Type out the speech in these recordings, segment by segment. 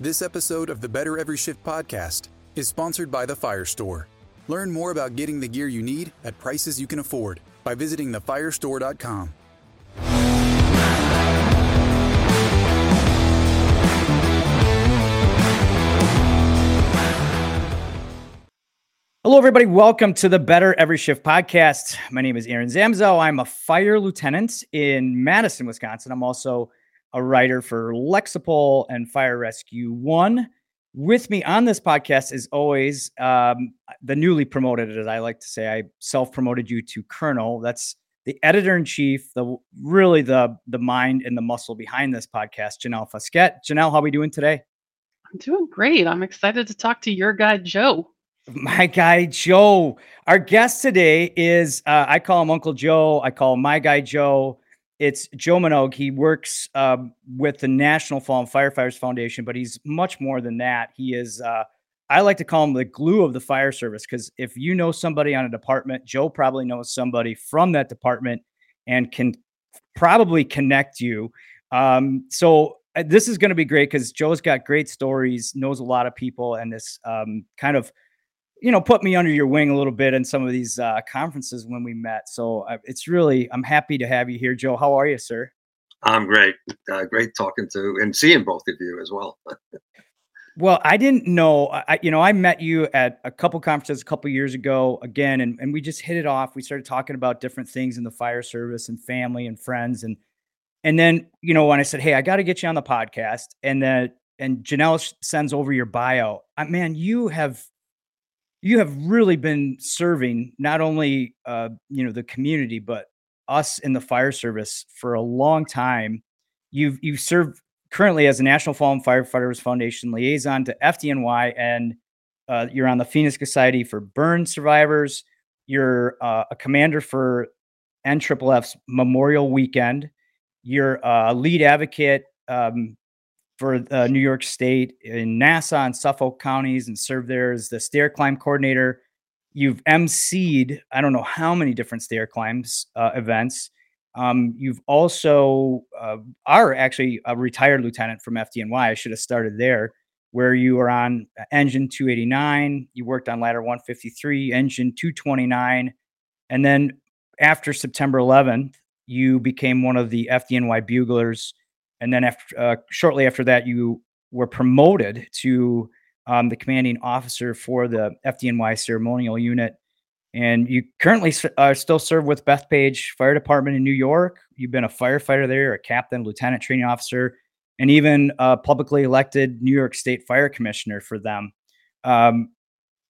This episode of the Better Every Shift podcast is sponsored by The Fire Store. Learn more about getting the gear you need at prices you can afford by visiting thefirestore.com. Hello, everybody. Welcome to the Better Every Shift podcast. My name is Aaron Zamzow. I'm a fire lieutenant in Madison, Wisconsin. I'm also a writer for Lexipol and Fire Rescue One. With me on this podcast is always um, the newly promoted, as I like to say. I self promoted you to Colonel. That's the editor in chief, the really the the mind and the muscle behind this podcast, Janelle Foskett. Janelle, how are we doing today? I'm doing great. I'm excited to talk to your guy, Joe. My guy Joe. Our guest today is uh, I call him Uncle Joe. I call him my guy Joe. It's Joe Minogue. He works um, with the National Fallen Firefighters Foundation, but he's much more than that. He is. Uh, I like to call him the glue of the fire service because if you know somebody on a department, Joe probably knows somebody from that department and can probably connect you. Um, so uh, this is going to be great because Joe's got great stories, knows a lot of people, and this um, kind of you know, put me under your wing a little bit in some of these uh, conferences when we met. So uh, it's really, I'm happy to have you here, Joe. How are you, sir? I'm great. Uh, great talking to and seeing both of you as well. well, I didn't know, I, you know, I met you at a couple conferences a couple years ago again, and, and we just hit it off. We started talking about different things in the fire service and family and friends. And, and then, you know, when I said, Hey, I got to get you on the podcast and then, and Janelle sends over your bio, I, man, you have you have really been serving not only uh, you know the community but us in the fire service for a long time. You've you've served currently as a National Fallen Firefighters Foundation liaison to FDNY, and uh, you're on the Phoenix Society for Burn Survivors. You're uh, a commander for NFF's Memorial Weekend. You're a lead advocate um, for uh, New York State in Nassau and Suffolk counties and served there as the stair climb coordinator. You've emceed, I don't know how many different stair climbs uh, events. Um, you've also uh, are actually a retired lieutenant from FDNY. I should have started there, where you were on engine 289. You worked on ladder 153, engine 229, and then after September 11th, you became one of the FDNY buglers and then after uh, shortly after that, you were promoted to um, the commanding officer for the FDNY ceremonial unit. And you currently uh, still serve with Bethpage Fire Department in New York. You've been a firefighter there, a captain, lieutenant training officer, and even a publicly elected New York State Fire Commissioner for them. Um,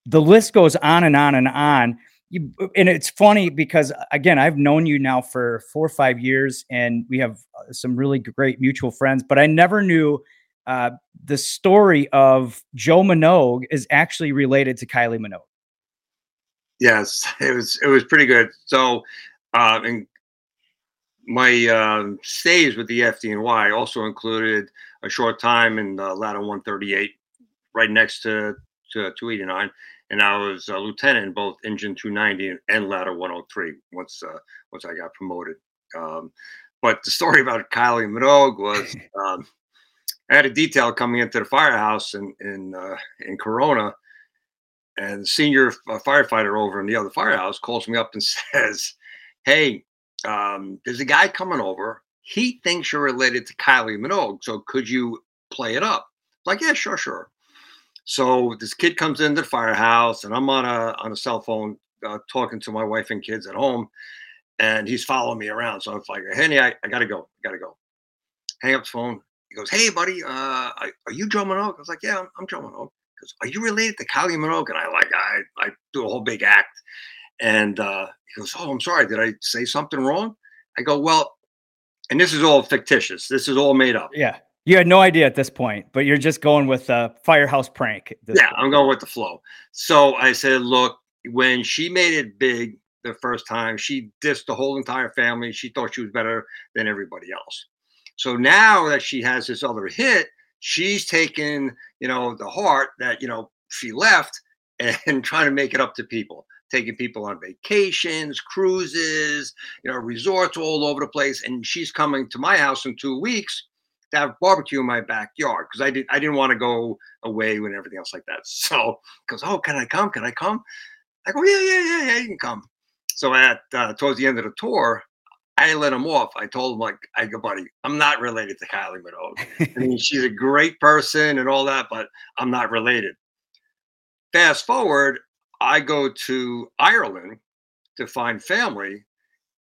the list goes on and on and on you, and it's funny because again, I've known you now for four or five years, and we have uh, some really great mutual friends. But I never knew uh, the story of Joe Minogue is actually related to Kylie Minogue. Yes, it was it was pretty good. So, uh, and my uh, stays with the FDNY also included a short time in the ladder 138, right next to to 289 and I was a lieutenant in both Engine 290 and Ladder 103 once uh, once I got promoted. Um, but the story about Kylie Minogue was um, I had a detail coming into the firehouse in in uh, in Corona, and the senior uh, firefighter over in the other firehouse calls me up and says, "Hey, um, there's a guy coming over. He thinks you're related to Kylie Minogue, so could you play it up?" like, yeah, sure, sure. So this kid comes into the firehouse, and I'm on a on a cell phone uh, talking to my wife and kids at home, and he's following me around. So I'm like, "Henny, I, I gotta go, I gotta go." Hang up the phone. He goes, "Hey, buddy, uh, are you Joe Minogue?" I was like, "Yeah, I'm, I'm Joe Minogue." He goes, "Are you related to Kylie Minogue?" And I like, I I do a whole big act, and uh, he goes, "Oh, I'm sorry, did I say something wrong?" I go, "Well," and this is all fictitious. This is all made up. Yeah. You had no idea at this point, but you're just going with a firehouse prank. Yeah, point. I'm going with the flow. So I said, look, when she made it big the first time, she dissed the whole entire family. She thought she was better than everybody else. So now that she has this other hit, she's taken, you know, the heart that, you know, she left and trying to make it up to people, taking people on vacations, cruises, you know, resorts all over the place. And she's coming to my house in two weeks to have barbecue in my backyard because I did I didn't want to go away and everything else like that. So goes, oh, can I come? Can I come? I go, yeah, yeah, yeah, yeah, you can come. So at uh, towards the end of the tour, I let him off. I told him like, I go, buddy, I'm not related to Kylie Minogue. I mean, she's a great person and all that, but I'm not related. Fast forward, I go to Ireland to find family,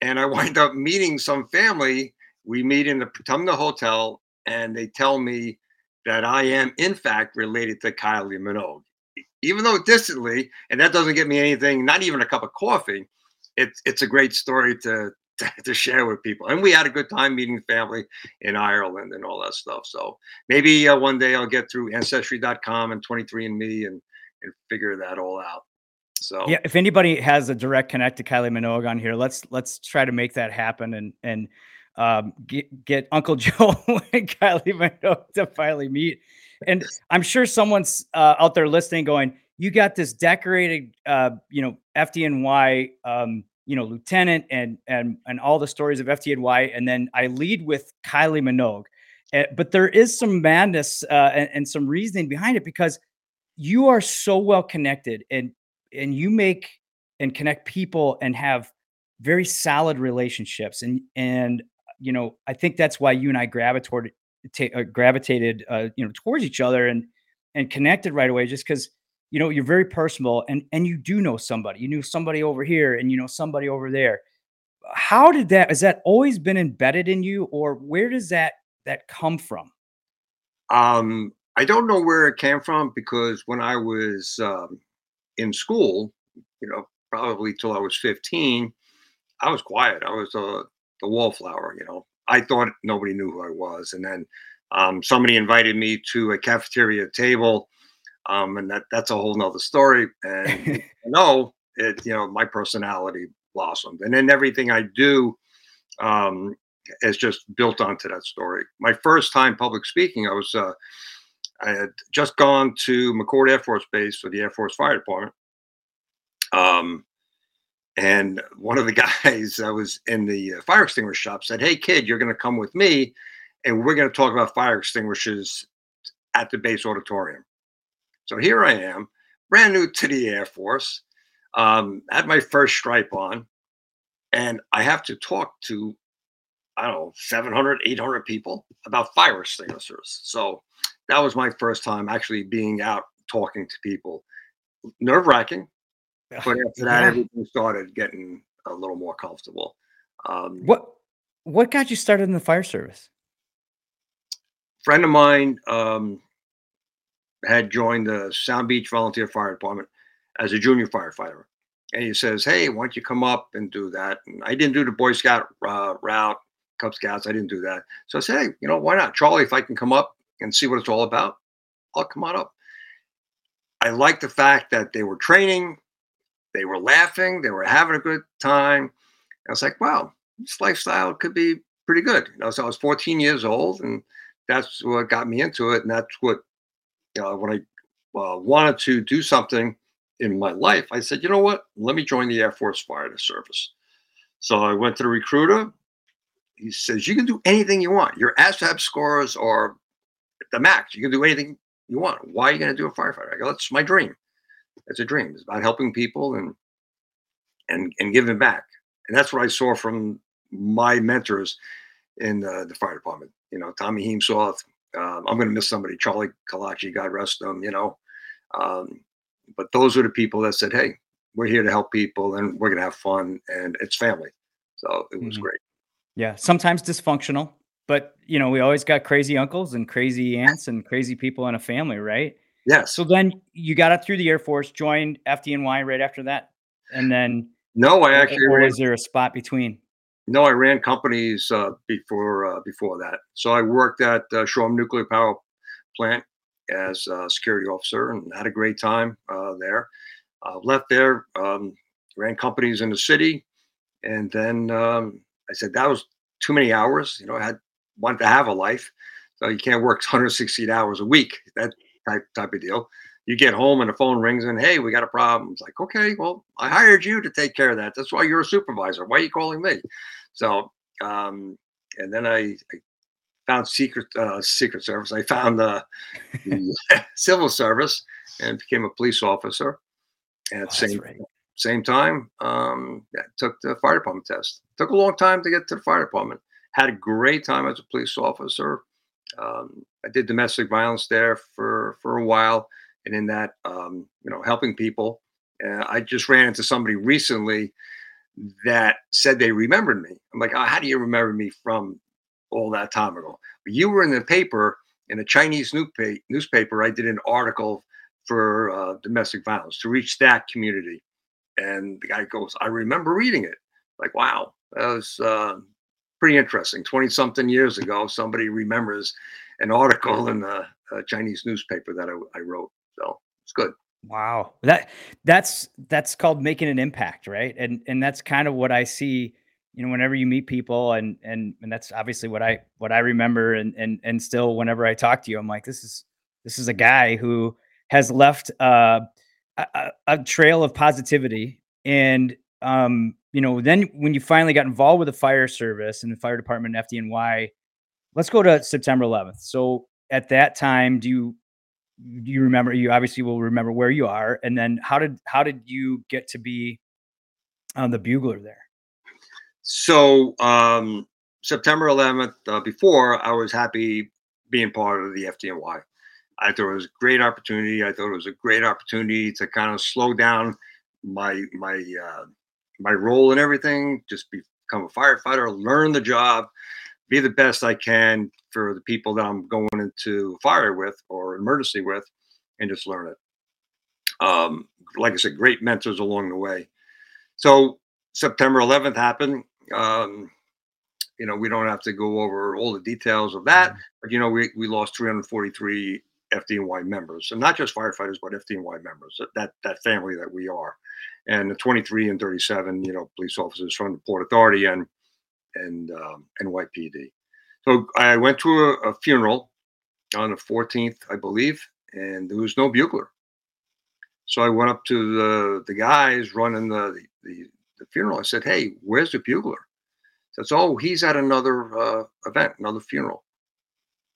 and I wind up meeting some family. We meet in the Portumna Hotel, and they tell me that I am in fact related to Kylie Minogue, even though distantly, and that doesn't get me anything, not even a cup of coffee. It's it's a great story to, to to share with people, and we had a good time meeting family in Ireland and all that stuff. So maybe uh, one day I'll get through Ancestry.com and 23andMe and and figure that all out. So yeah, if anybody has a direct connect to Kylie Minogue on here, let's let's try to make that happen and and um, get get Uncle Joe and Kylie Minogue to finally meet. And I'm sure someone's uh, out there listening, going, "You got this decorated, uh, you know, FDNY, um, you know, lieutenant, and and and all the stories of FDNY." And then I lead with Kylie Minogue, uh, but there is some madness uh, and, and some reasoning behind it because you are so well connected and and you make and connect people and have very solid relationships and and you know i think that's why you and i gravitated uh, gravitated uh, you know towards each other and and connected right away just because you know you're very personable and and you do know somebody. You knew somebody over here and you know somebody over there. How did that has that always been embedded in you or where does that that come from? Um i don't know where it came from because when i was um in school, you know, probably till I was 15, I was quiet. I was uh, the wallflower, you know. I thought nobody knew who I was. And then um, somebody invited me to a cafeteria table. Um, and that that's a whole nother story. And no, it, you know, my personality blossomed. And then everything I do um, is just built onto that story. My first time public speaking, I was uh, I had just gone to McChord Air Force Base for the Air Force Fire Department. Um, and one of the guys that was in the uh, fire extinguisher shop said, Hey, kid, you're going to come with me and we're going to talk about fire extinguishers at the base auditorium. So here I am, brand new to the Air Force, um, had my first stripe on, and I have to talk to, I don't know, 700, 800 people about fire extinguishers. So that was my first time actually being out talking to people. Nerve wracking, but after that, everything started getting a little more comfortable. Um, what what got you started in the fire service? Friend of mine um, had joined the Sound Beach Volunteer Fire Department as a junior firefighter, and he says, "Hey, why don't you come up and do that?" And I didn't do the Boy Scout uh, route, Cub Scouts. I didn't do that, so I said, "Hey, you know, why not, Charlie? If I can come up and see what it's all about, I'll come on up. I liked the fact that they were training, they were laughing, they were having a good time. I was like, wow, this lifestyle could be pretty good. You know, so I was 14 years old, and that's what got me into it. And that's what, when I uh, wanted to do something in my life, I said, you know what? Let me join the Air Force Fire Service. So I went to the recruiter. He says, you can do anything you want. Your ASVAB scores are the max. You can do anything you want. Why are you going to do a firefighter? I go, that's my dream. It's a dream. It's about helping people and and and giving back. And that's what I saw from my mentors in the, the fire department. You know, Tommy Heemsoth. Um, I'm going to miss somebody. Charlie Kalachi, God rest them. You know, um, but those are the people that said, "Hey, we're here to help people, and we're going to have fun, and it's family." So it was mm-hmm. great. Yeah, sometimes dysfunctional, but you know, we always got crazy uncles and crazy aunts and crazy people in a family, right? Yes. So then you got it through the Air Force, joined FDNY right after that, and then no, I actually or was there a spot between? No, I ran companies uh, before uh, before that. So I worked at uh, Shoreham Nuclear Power Plant as a security officer and had a great time uh, there. Uh, left there, um, ran companies in the city, and then um, I said that was too many hours. You know, I had want to have a life. So you can't work 168 hours a week, that type type of deal. You get home and the phone rings and hey, we got a problem. It's like, okay, well, I hired you to take care of that. That's why you're a supervisor. Why are you calling me? So, um, and then I, I found secret uh, secret service. I found uh, the civil service and became a police officer. And at the Oh, same right. same time, um, yeah, took the fire department test. Took a long time to get to the fire department. Had a great time as a police officer. Um, I did domestic violence there for for a while, and in that, um, you know, helping people. Uh, I just ran into somebody recently that said they remembered me. I'm like, oh, how do you remember me from all that time ago? But you were in the paper in a Chinese newspa- newspaper. I did an article for uh, domestic violence to reach that community, and the guy goes, I remember reading it. Like, wow, that was uh, pretty interesting. Twenty something years ago, somebody remembers an article in the uh, Chinese newspaper that I, I wrote. So it's good. Wow. That that's that's called making an impact, right? And and that's kind of what I see, you know, whenever you meet people and and and that's obviously what I what I remember and and and still whenever I talk to you, I'm like, this is this is a guy who has left uh, a- a trail of positivity and um you know then when you finally got involved with the fire service and the fire department FDNY let's go to September 11th so at that time do you do you remember you obviously will remember where you are and then how did how did you get to be on the bugler there So um, September 11th, uh, before I was happy being part of the FDNY. I thought it was a great opportunity. I thought it was a great opportunity to kind of slow down my my uh, my role and everything. Just become a firefighter, learn the job, be the best I can for the people that I'm going into fire with or emergency with, and just learn it. Um, like I said, great mentors along the way. So September 11th happened. Um, you know, we don't have to go over all the details of that, but you know, we, we lost 343 FDNY members, and not just firefighters, but FDNY members. That that, family that we are, and the 23 and 37, you know, police officers from the Port Authority and and um, NYPD. So I went to a, a funeral on the 14th, I believe, and there was no bugler. So I went up to the the guys running the the, the funeral. I said, "Hey, where's the bugler?" Says, "Oh, he's at another uh, event, another funeral."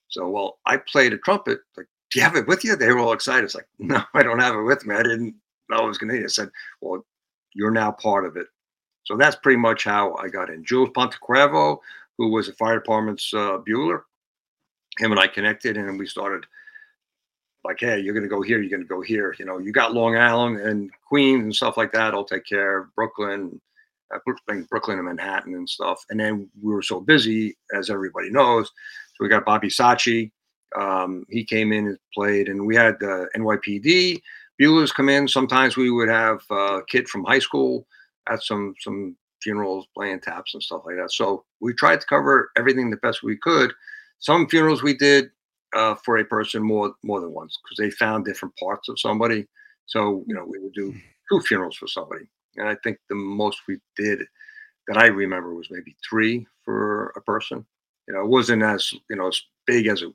So, well, I played a trumpet. Like, do you have it with you? They were all excited. It's like, no, I don't have it with me. I didn't know I was going to need it. I said, well, you're now part of it. So that's pretty much how I got in. Jules Pontecuervo, who was the fire department's uh, bugler, him and I connected, and we started like, hey, you're going to go here, you're going to go here. You know, you got Long Island and Queens and stuff like that. I'll take care of Brooklyn, uh, Brooklyn, Brooklyn and Manhattan and stuff. And then we were so busy, as everybody knows. So we got Bobby Sachi. Um, he came in and played, and we had uh, NYPD buglers come in. Sometimes we would have a kid from high school at some some funerals playing taps and stuff like that. So we tried to cover everything the best we could. Some funerals we did uh, for a person more more than once because they found different parts of somebody. So you know we would do two funerals for somebody, and I think the most we did that I remember was maybe three for a person. You know, it wasn't as you know as big as a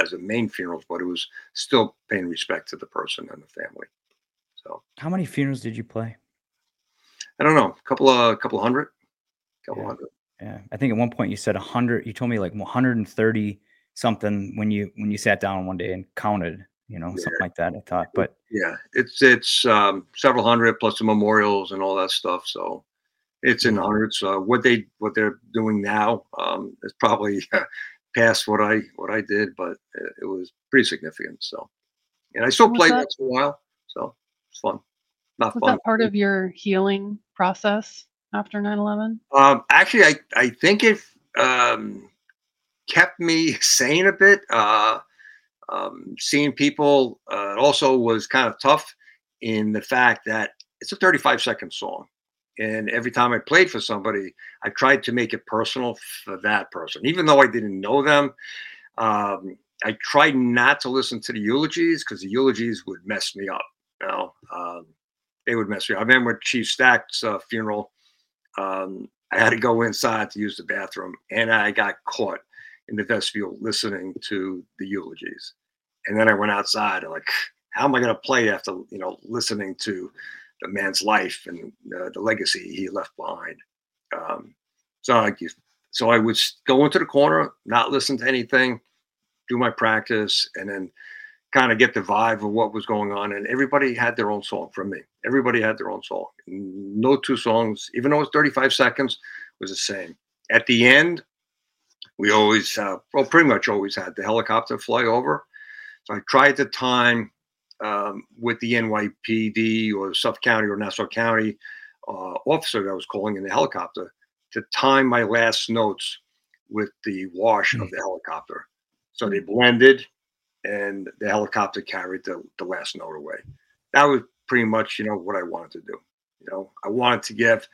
as a main funerals, but it was still paying respect to the person and the family. So how many funerals did you play I don't know, a couple of a couple hundred, couple Yeah. hundred. yeah i think at one point you said a 100 you told me like 130 something when you when you sat down one day and counted you know something like that i thought but Yeah, it's it's um, several hundred plus the memorials and all that stuff. So it's in the hundreds. Uh, what they what they're doing now um, is probably past what I what I did, but it, was pretty significant. So, and I still Was play that- once in a while. So it's fun. Not Was fun. that part of your healing process after 9 11? Um, actually, I, I think it um, kept me sane a bit. Uh, um, seeing people uh, also was kind of tough in the fact that it's a 35 second song. And every time I played for somebody, I tried to make it personal for that person, even though I didn't know them. Um, I tried not to listen to the eulogies because the eulogies would mess me up. You know, um, they would mess me up. I remember Chief Stack's uh, funeral um, I had to go inside to use the bathroom, and I got caught in the vestibule listening to the eulogies. And then I went outside, and like, how am I going to play after you know listening to the man's life and uh, the legacy he left behind? Um, so you so I would go into the corner, not listen to anything, do my practice, and then kind of get the vibe of what was going on. And everybody had their own song from me. Everybody had their own song. No two songs, even though it was 35 seconds, was the same. At the end, we always, uh, well, pretty much always had the helicopter fly over. So I tried to time um, with the NYPD or Suffolk County or Nassau County uh, officer that was calling in the helicopter to time my last notes with the wash mm-hmm. of the helicopter. So they blended and the helicopter carried the, the last note away. That was pretty much, you know, what I wanted to do. You know, I wanted to give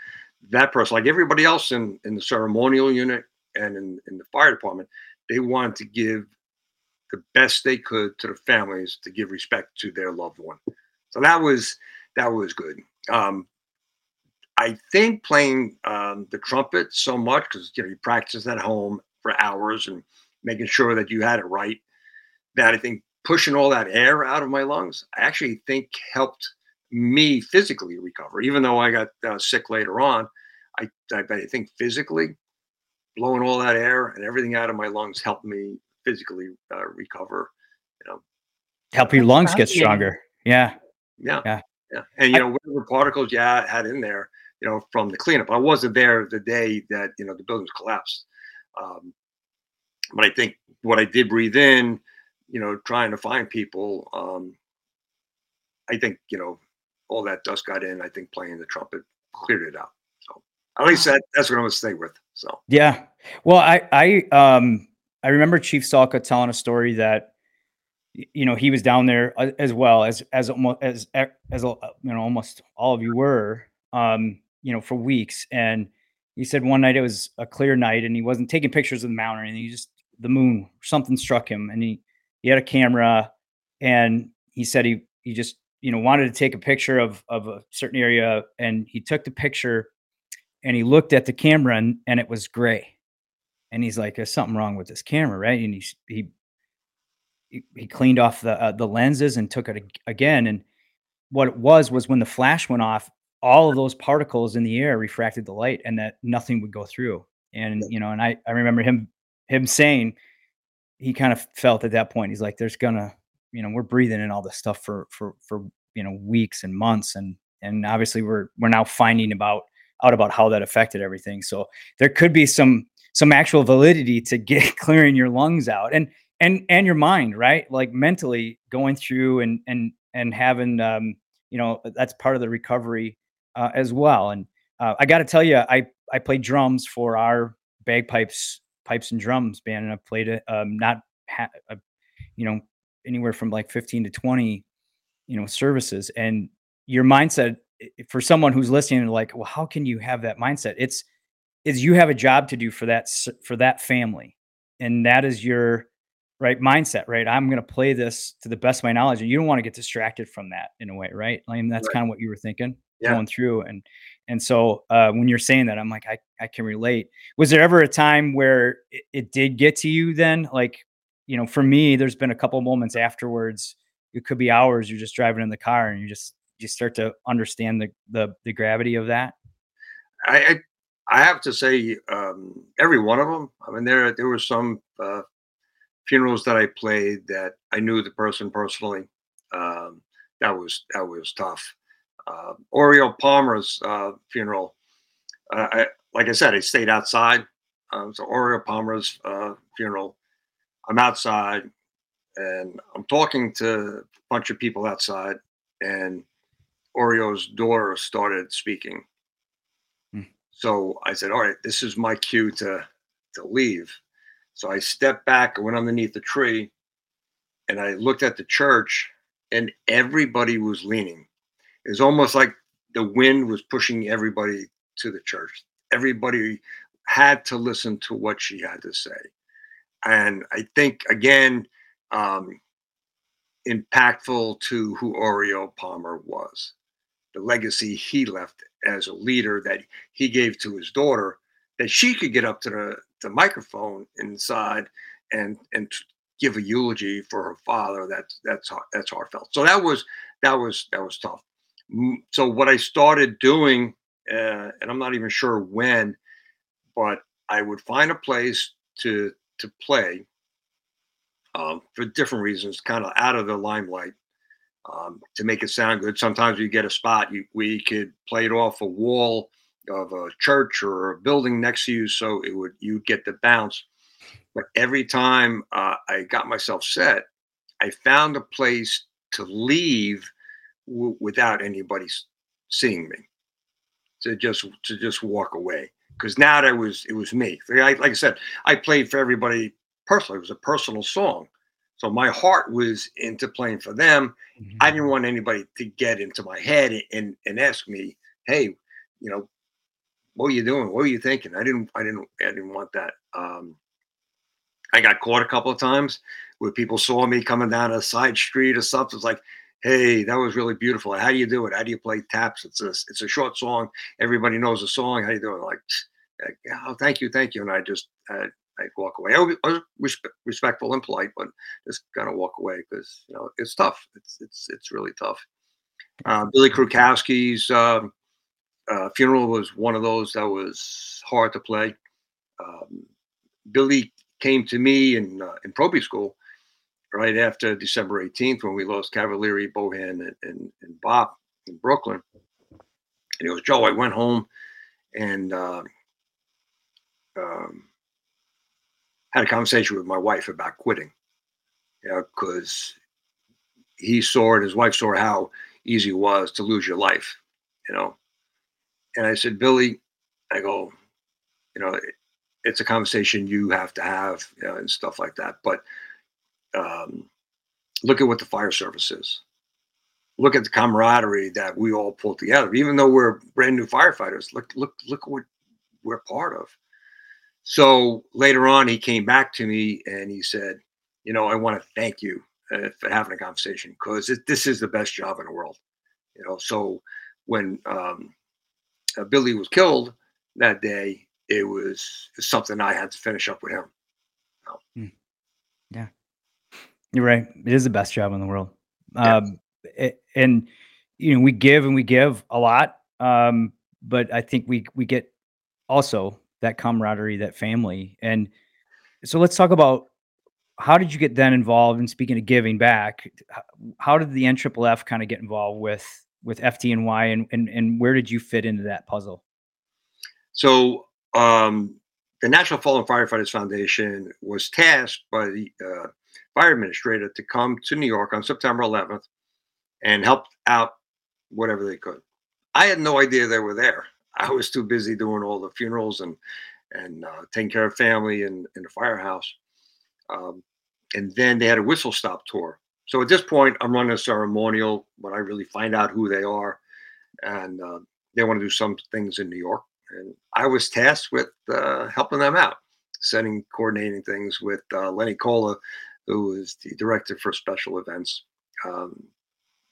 that person, like everybody else in, in the ceremonial unit and in, in the fire department, they wanted to give the best they could to the families to give respect to their loved one. So that was that was good. Um, I think playing um, the trumpet so much because you know you practice at home for hours and making sure that you had it right. That I think pushing all that air out of my lungs, I actually think helped me physically recover. Even though I got uh, sick later on, I, I I think physically blowing all that air and everything out of my lungs helped me physically uh, recover. You know, help your lungs get stronger. Yeah. Yeah. Yeah. Yeah. And you know, whatever particles you had in there, you know, from the cleanup. I wasn't there the day that you know the buildings collapsed, um, but I think what I did breathe in, you know, trying to find people, um, I think you know all that dust got in. I think playing the trumpet cleared it out. So at least that, that's what I'm gonna stay with. So yeah, well, I I um I remember Chief Salka telling a story that you know he was down there uh, as well as as almost as as you know almost all of you were um you know, for weeks. And he said one night it was a clear night and he wasn't taking pictures of the mountain or anything. He just the moon, something struck him and he he had a camera and he said he he just, you know, wanted to take a picture of of a certain area and he took the picture and he looked at the camera and, and it was gray. And he's like, there's something wrong with this camera, right? And he he he cleaned off the uh, the lenses and took it again and what it was was when the flash went off all of those particles in the air refracted the light and that nothing would go through. And you know and i i remember him him saying he kind of felt at that point he's like there's gonna you know we're breathing in all this stuff for for for you know weeks and months and and obviously we're we're now finding about out about how that affected everything. So there could be some some actual validity to get clearing your lungs out and and and your mind right? Like mentally going through and and and having um you know that's part of the recovery uh, as well. And uh, I got to tell you, I I played drums for our bagpipes, pipes and drums band, and I played it um, not ha- uh, you know anywhere from like 15 to 20 you know services. And your mindset for someone who's listening like well how can you have that mindset? It's is you have a job to do for that for that family and that is your right mindset right? I'm going to play this to the best of my knowledge and you don't want to get distracted from that in a way right? I mean, that's right. kind of what you were thinking yeah. going through and and so uh, when you're saying that i'm like I, I can relate. Was there ever a time where it, it, did get to you then? Like you know for me there's been a couple moments afterwards it could be hours you're just driving in the car and you just you start to understand the the, the gravity of that. I i have to say um, every one of them i mean there there were some uh, funerals that i played that i knew the person personally um, that was that was tough uh, Palmer's uh, funeral. Uh, I, like I said, I stayed outside. Um, so Orio Palmer's uh, funeral. I'm outside, and I'm talking to a bunch of people outside, and Orio's daughter started speaking. So I said, "All right, this is my cue to to leave." So I stepped back, I went underneath the tree, and I looked at the church, and everybody was leaning It was almost like the wind was pushing everybody to the church. Everybody had to listen to what she had to say. And I think, again, um, impactful to who Orio Palmer was, the legacy he left as a leader that he gave to his daughter, that she could get up to the, the microphone inside and and give a eulogy for her father. That's that's that's heartfelt. So that was that was that was tough so what I started doing, uh, and I'm not even sure when, but I would find a place to to play um, for different reasons, kind of out of the limelight um, to make it sound good. Sometimes you get a spot you, we could play it off a wall of a church or a building next to you, so it would you get the bounce. But every time uh, I got myself set, I found a place to leave w- without anybody seeing me. To just to just walk away because now that was it was me. Like I said, I played for everybody personally. It was a personal song. So my heart was into playing for them. Mm-hmm. I didn't want anybody to get into my head and and ask me, "Hey, you know, what are you doing? What are you thinking?" I didn't I didn't I didn't want that. Um, I got caught a couple of times where people saw me coming down a side street or something. It's like, "Hey, that was really beautiful. How do you do it? How do you play taps? It's a it's a short song. Everybody knows the song. How do you do it?" Like, oh, thank you, thank you. And I just uh, I'd walk away. I was, respectful and polite, but just kind of walk away because you know it's tough. It's it's it's really tough. Uh, Billy Krukowski's um, uh, funeral was one of those that was hard to play. Um, Billy came to me in uh, in Proby school right after December 18th when we lost Cavalieri, Bohan, and, and, and Bob in Brooklyn. And he goes, Joe, I went home and uh, um, had a conversation with my wife about quitting. You know, because he saw it, his wife saw how easy it was to lose your life, you know. And I said, Billy, I go, you know, it, it's a conversation you have to have you know, and stuff like that. But um, look at what the fire service is. Look at the camaraderie that we all pull together. Even though we're brand new firefighters, look, look, look what we're part of. So later on, he came back to me and he said, You know, I want to thank you uh, for having a conversation because this is the best job in the world. You know, so when um, uh, Billy was killed that day, it was something I had to finish up with him. So. Hmm. Yeah, you're right. It is the best job in the world. Yeah. Um, it, and you know, we give and we give a lot, um, but I think we we get also that camaraderie, that family. And so let's talk about how did you get then involved in speaking of giving back? How did the NFFF kind of get involved with with FDNY and, and and where did you fit into that puzzle? So um, the National Fallen Firefighters Foundation was tasked by the uh, fire administrator to come to New York on September 11th and help out whatever they could. I had no idea they were there. I was too busy doing all the funerals and and uh, taking care of family in, in the firehouse. Um, and then they had a whistle stop tour. So at this point, I'm running a ceremonial, but I really find out who they are, and uh, they want to do some things in New York. And I was tasked with uh, helping them out, setting, coordinating things with uh, Lenny Cola, who is the director for special events. Um,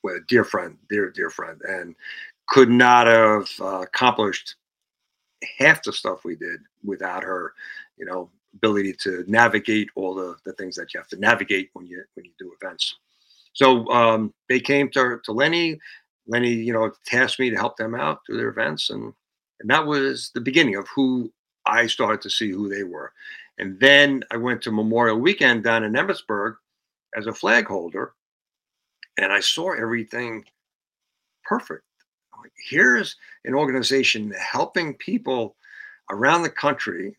with a dear friend, dear dear friend, and could not have uh, accomplished half the stuff we did without her, you know, ability to navigate all the, the things that you have to navigate when you when you do events. So um, they came to, to Lenny. Lenny, you know, tasked me to help them out through their events, and and that was the beginning of who I started to see who they were. And then I went to Memorial Weekend down in Emmitsburg as a flag holder, and I saw everything perfect here's an organization helping people around the country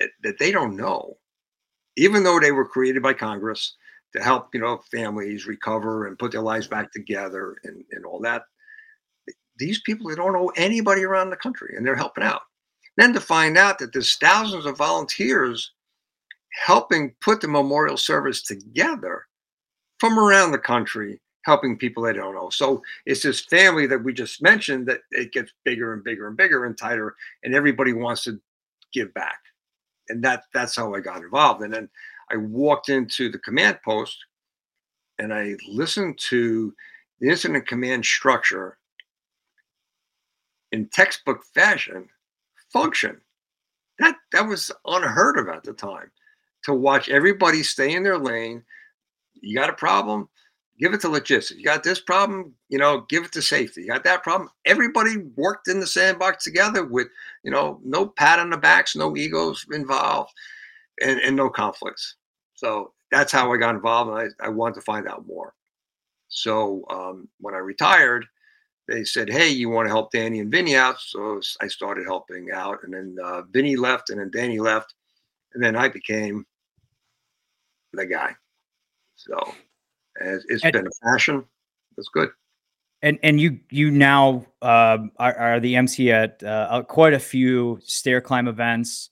that, that they don't know, even though they were created by Congress to help, you know, families recover and put their lives back together and, and all that. These people, they don't know anybody around the country and they're helping out. Then to find out that there's thousands of volunteers helping put the memorial service together from around the country helping people they don't know. So it's this family that we just mentioned that it gets bigger and bigger and bigger and tighter, and everybody wants to give back. And that that's how I got involved. And then I walked into the command post and I listened to the incident command structure in textbook fashion function. That that was unheard of at the time. To watch everybody stay in their lane. You got a problem? Give it to logistics. You got this problem, you know, give it to safety. You got that problem. Everybody worked in the sandbox together with, you know, no pat on the backs, no egos involved, and, and no conflicts. So that's how I got involved, and I, I wanted to find out more. So um, when I retired, they said, "Hey, you want to help Danny and Vinny out?" So I started helping out, and then uh, Vinny left, and then Danny left, and then I became the guy. So it's and, been a fashion. That's good. And and you you now uh, are, are, the MC at uh, quite a few stair climb events.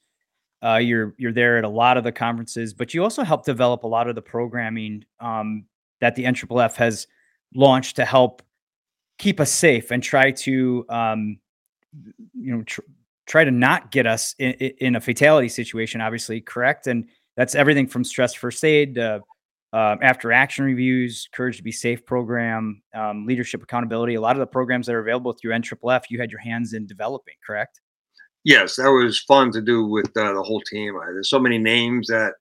Uh, you're you're there at a lot of the conferences, but you also help develop a lot of the programming um, that the NFFF has launched to help keep us safe and try to um, you know tr- try to not get us in, in, a fatality situation. Obviously, correct, and that's everything from stress first aid, uh, uh, after action reviews, Courage to Be Safe program, um, leadership accountability. A lot of the programs that are available through NFFF, you had your hands in developing, correct? Yes, that was fun to do with uh, the whole team. I, there's so many names that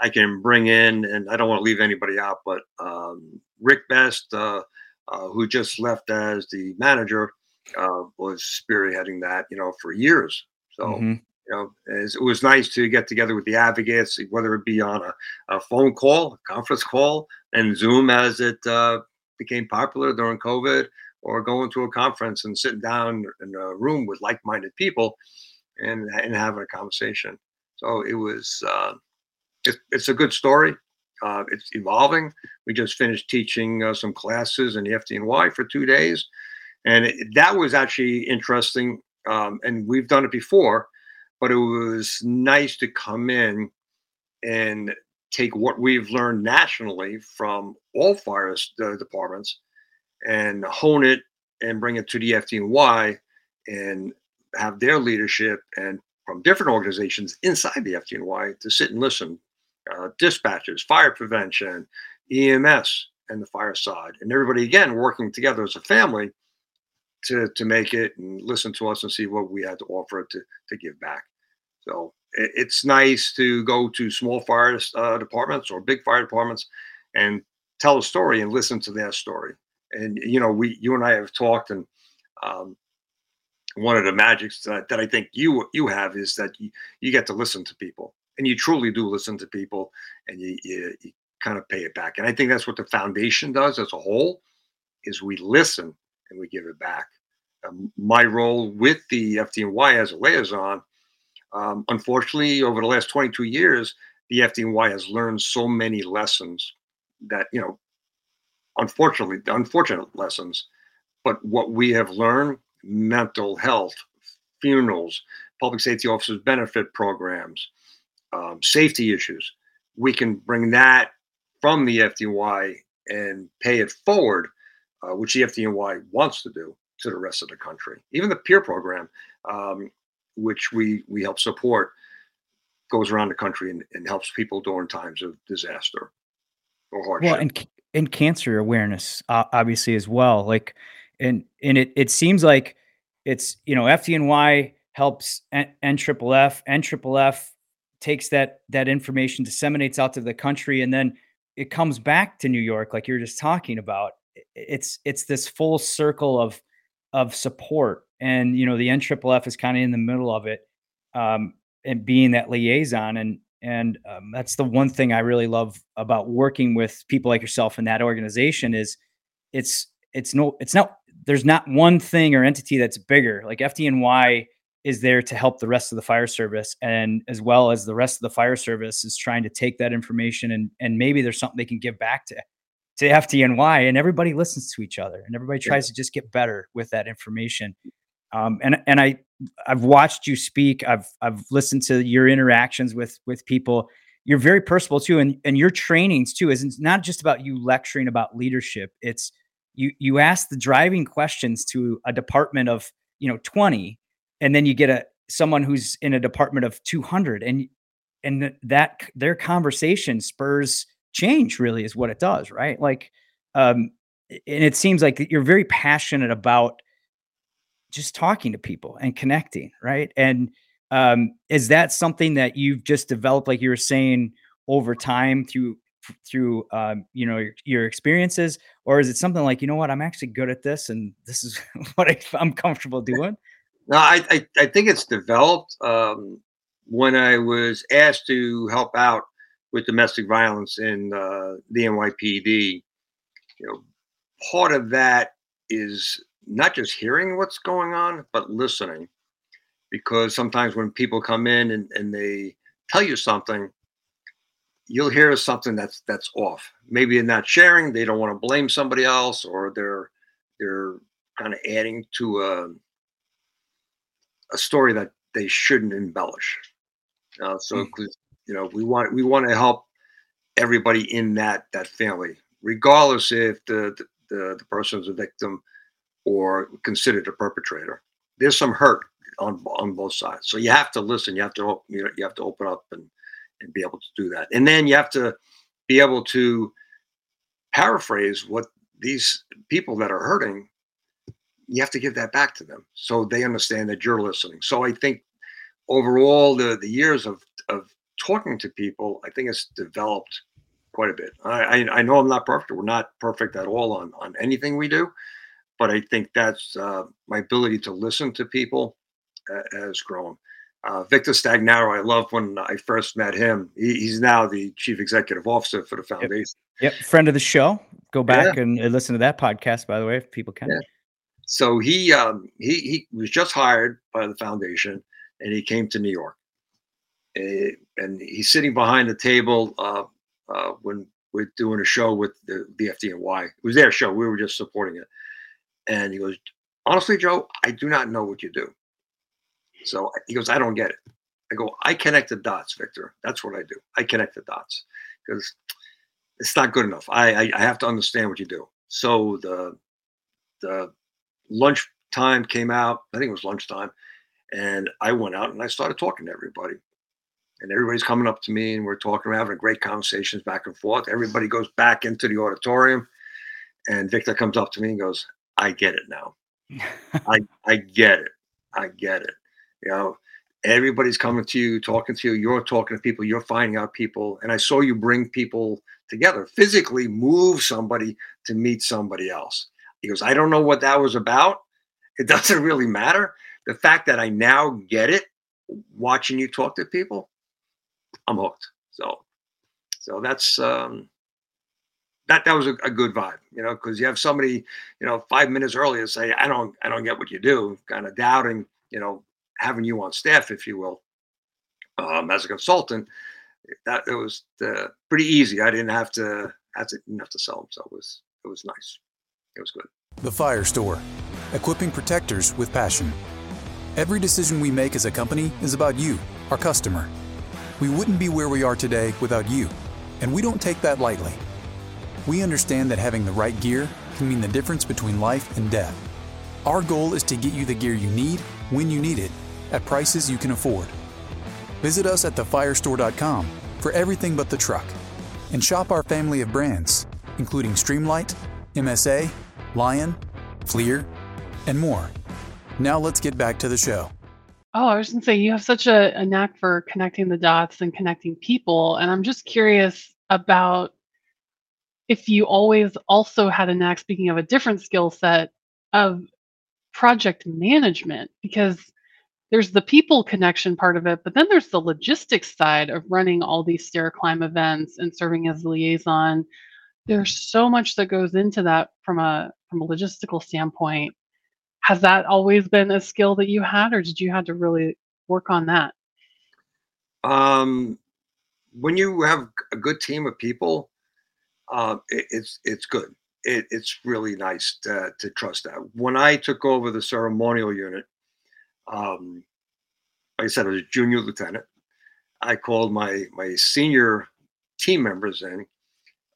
I can bring in, and I don't want to leave anybody out, but um, Rick Best, uh, uh, who just left as the manager, uh, was spearheading that, you know, for years. So, mm-hmm. Know, it was nice to get together with the advocates, whether it be on a, a phone call, a conference call, and Zoom as it uh, became popular during COVID, or going to a conference and sitting down in a room with like-minded people and, and having a conversation. So it was uh, it's, it's a good story. Uh, it's evolving. We just finished teaching uh, some classes in the FDNY for two days, and it, that was actually interesting. Um, and we've done it before, but it was nice to come in and take what we've learned nationally from all fire uh, departments and hone it and bring it to the FDNY and have their leadership and from different organizations inside the FDNY to sit and listen uh, dispatches, fire prevention, EMS, and the fire side, and everybody again working together as a family to to make it and listen to us and see what we had to offer to to give back. So it, it's nice to go to small fire uh, departments or big fire departments and tell a story and listen to their story. And you know, we you and I have talked, and um, one of the magics that, that I think you you have is that you, you get to listen to people and you truly do listen to people and you, you, you kind of pay it back. And I think that's what the foundation does as a whole is we listen and we give it back. Um, my role with the FDNY as a liaison, um, unfortunately, over the last 22 years, the FDNY has learned so many lessons that, you know, unfortunately, unfortunate lessons. But what we have learned mental health, funerals, public safety officers benefit programs, um, safety issues, we can bring that from the FDNY and pay it forward, uh, which the FDNY wants to do to the rest of the country. Even the peer program, um, which we we help support, goes around the country and, and, helps people during times of disaster or hardship. Well, and and cancer awareness, uh, obviously as well. Like, and and it it seems like it's you know FDNY helps NFFF, NFFF takes that that information disseminates out to the country and then it comes back to new york like you're just talking about it's it's this full circle of of support and you know the NFFF is kind of in the middle of it um, and being that liaison and and um, that's the one thing i really love about working with people like yourself in that organization is it's it's no it's not there's not one thing or entity that's bigger. Like fdny is there to help the rest of the fire service and as well as the rest of the fire service is trying to take that information and and maybe there's something they can give back to to FDNY and everybody listens to each other and everybody tries yeah. to just get better with that information. Um, and and I I've watched you speak. I've I've listened to your interactions with with people. You're very personable too, and and your trainings too is not just about you lecturing about leadership. It's you you ask the driving questions to a department of you know 20 and then you get a someone who's in a department of 200 and and that their conversation spurs change really is what it does right like um and it seems like you're very passionate about just talking to people and connecting right and um is that something that you've just developed like you were saying over time through through um, you know your, your, experiences, or is it something like you know what I'm actually good at this and this is what I, am comfortable doing? No, I, I, I think it's developed. Um, when I was asked to help out with domestic violence in uh, the NYPD, you know, part of that is not just hearing what's going on, but listening. Because sometimes when people come in and, and they tell you something, you'll hear something that's that's off. Maybe in not sharing, they don't want to blame somebody else, or they're they're kind of adding to a a story that they shouldn't embellish. Uh, so, mm. You know, we want we want to help everybody in that that family, regardless if the the, the person is a victim or considered a perpetrator. There's some hurt on on both sides, so you have to listen. You have to you know you have to open up and and be able to do that, and then you have to be able to paraphrase what these people that are hurting you have to give that back to them so they understand that you're listening. So I think overall the the years of of talking to people, I think it's developed quite a bit. I, I, I know I'm not perfect. We're not perfect at all on on anything we do, but I think that's uh, my ability to listen to people uh, has grown. Uh, Victor Stagnaro, I love when I first met him. He, he's now the chief executive officer for the foundation. Yep, yep. friend of the show. Go back yeah. and listen to that podcast, by the way, if people can. Yeah. So he um, he he was just hired by the foundation, and he came to New York. Uh, and he's sitting behind the table uh, uh, when we're doing a show with the, the FDNY. It was their show. We were just supporting it. And he goes, honestly, Joe, I do not know what you do. So he goes, I don't get it. I go, I connect the dots, Victor. That's what I do. I connect the dots because it's not good enough. I, I, I have to understand what you do. So the the lunch time came out. I think it was lunchtime. And I went out and I started talking to everybody. And everybody's coming up to me and we're talking, we're having great conversations back and forth. Everybody goes back into the auditorium. And Victor comes up to me and goes, I get it now. I, I get it. I get it. You know, everybody's coming to you, talking to you. You're talking to people. You're finding out people. And I saw you bring people together, physically move somebody to meet somebody else. He goes, I don't know what that was about. It doesn't really matter. The fact that I now get it watching you talk to people, I'm hooked. So, so that's um, that that was a, a good vibe, you know, because you have somebody, you know, five minutes earlier say, I don't, I don't get what you do, kind of doubting, you know, having you on staff, if you will, um, as a consultant. That it was uh, pretty easy. I didn't have to, have to, didn't have to sell them, so it was, it was nice. It was good. The Fire Store, equipping protectors with passion. Every decision we make as a company is about you, our customer. We wouldn't be where we are today without you, and we don't take that lightly. We understand that having the right gear can mean the difference between life and death. Our goal is to get you the gear you need when you need it at prices you can afford. Visit us at thefirestore.com for everything but the truck and shop our family of brands, including Streamlight, MSA, Lion, FLIR, and more. Now let's get back to the show. Oh, I was going to say, you have such a, a knack for connecting the dots and connecting people. And I'm just curious about if you always also had a knack, speaking of a different skill set, of project management, because there's the people connection part of it, but then there's the logistics side of running all these stair climb events and serving as liaison there's so much that goes into that from a from a logistical standpoint has that always been a skill that you had or did you have to really work on that? Um when you have a good team of people uh, it, it's it's good. It, it's really nice to, to trust that. When i took over the ceremonial unit um like i said i was a junior lieutenant. I called my my senior team members in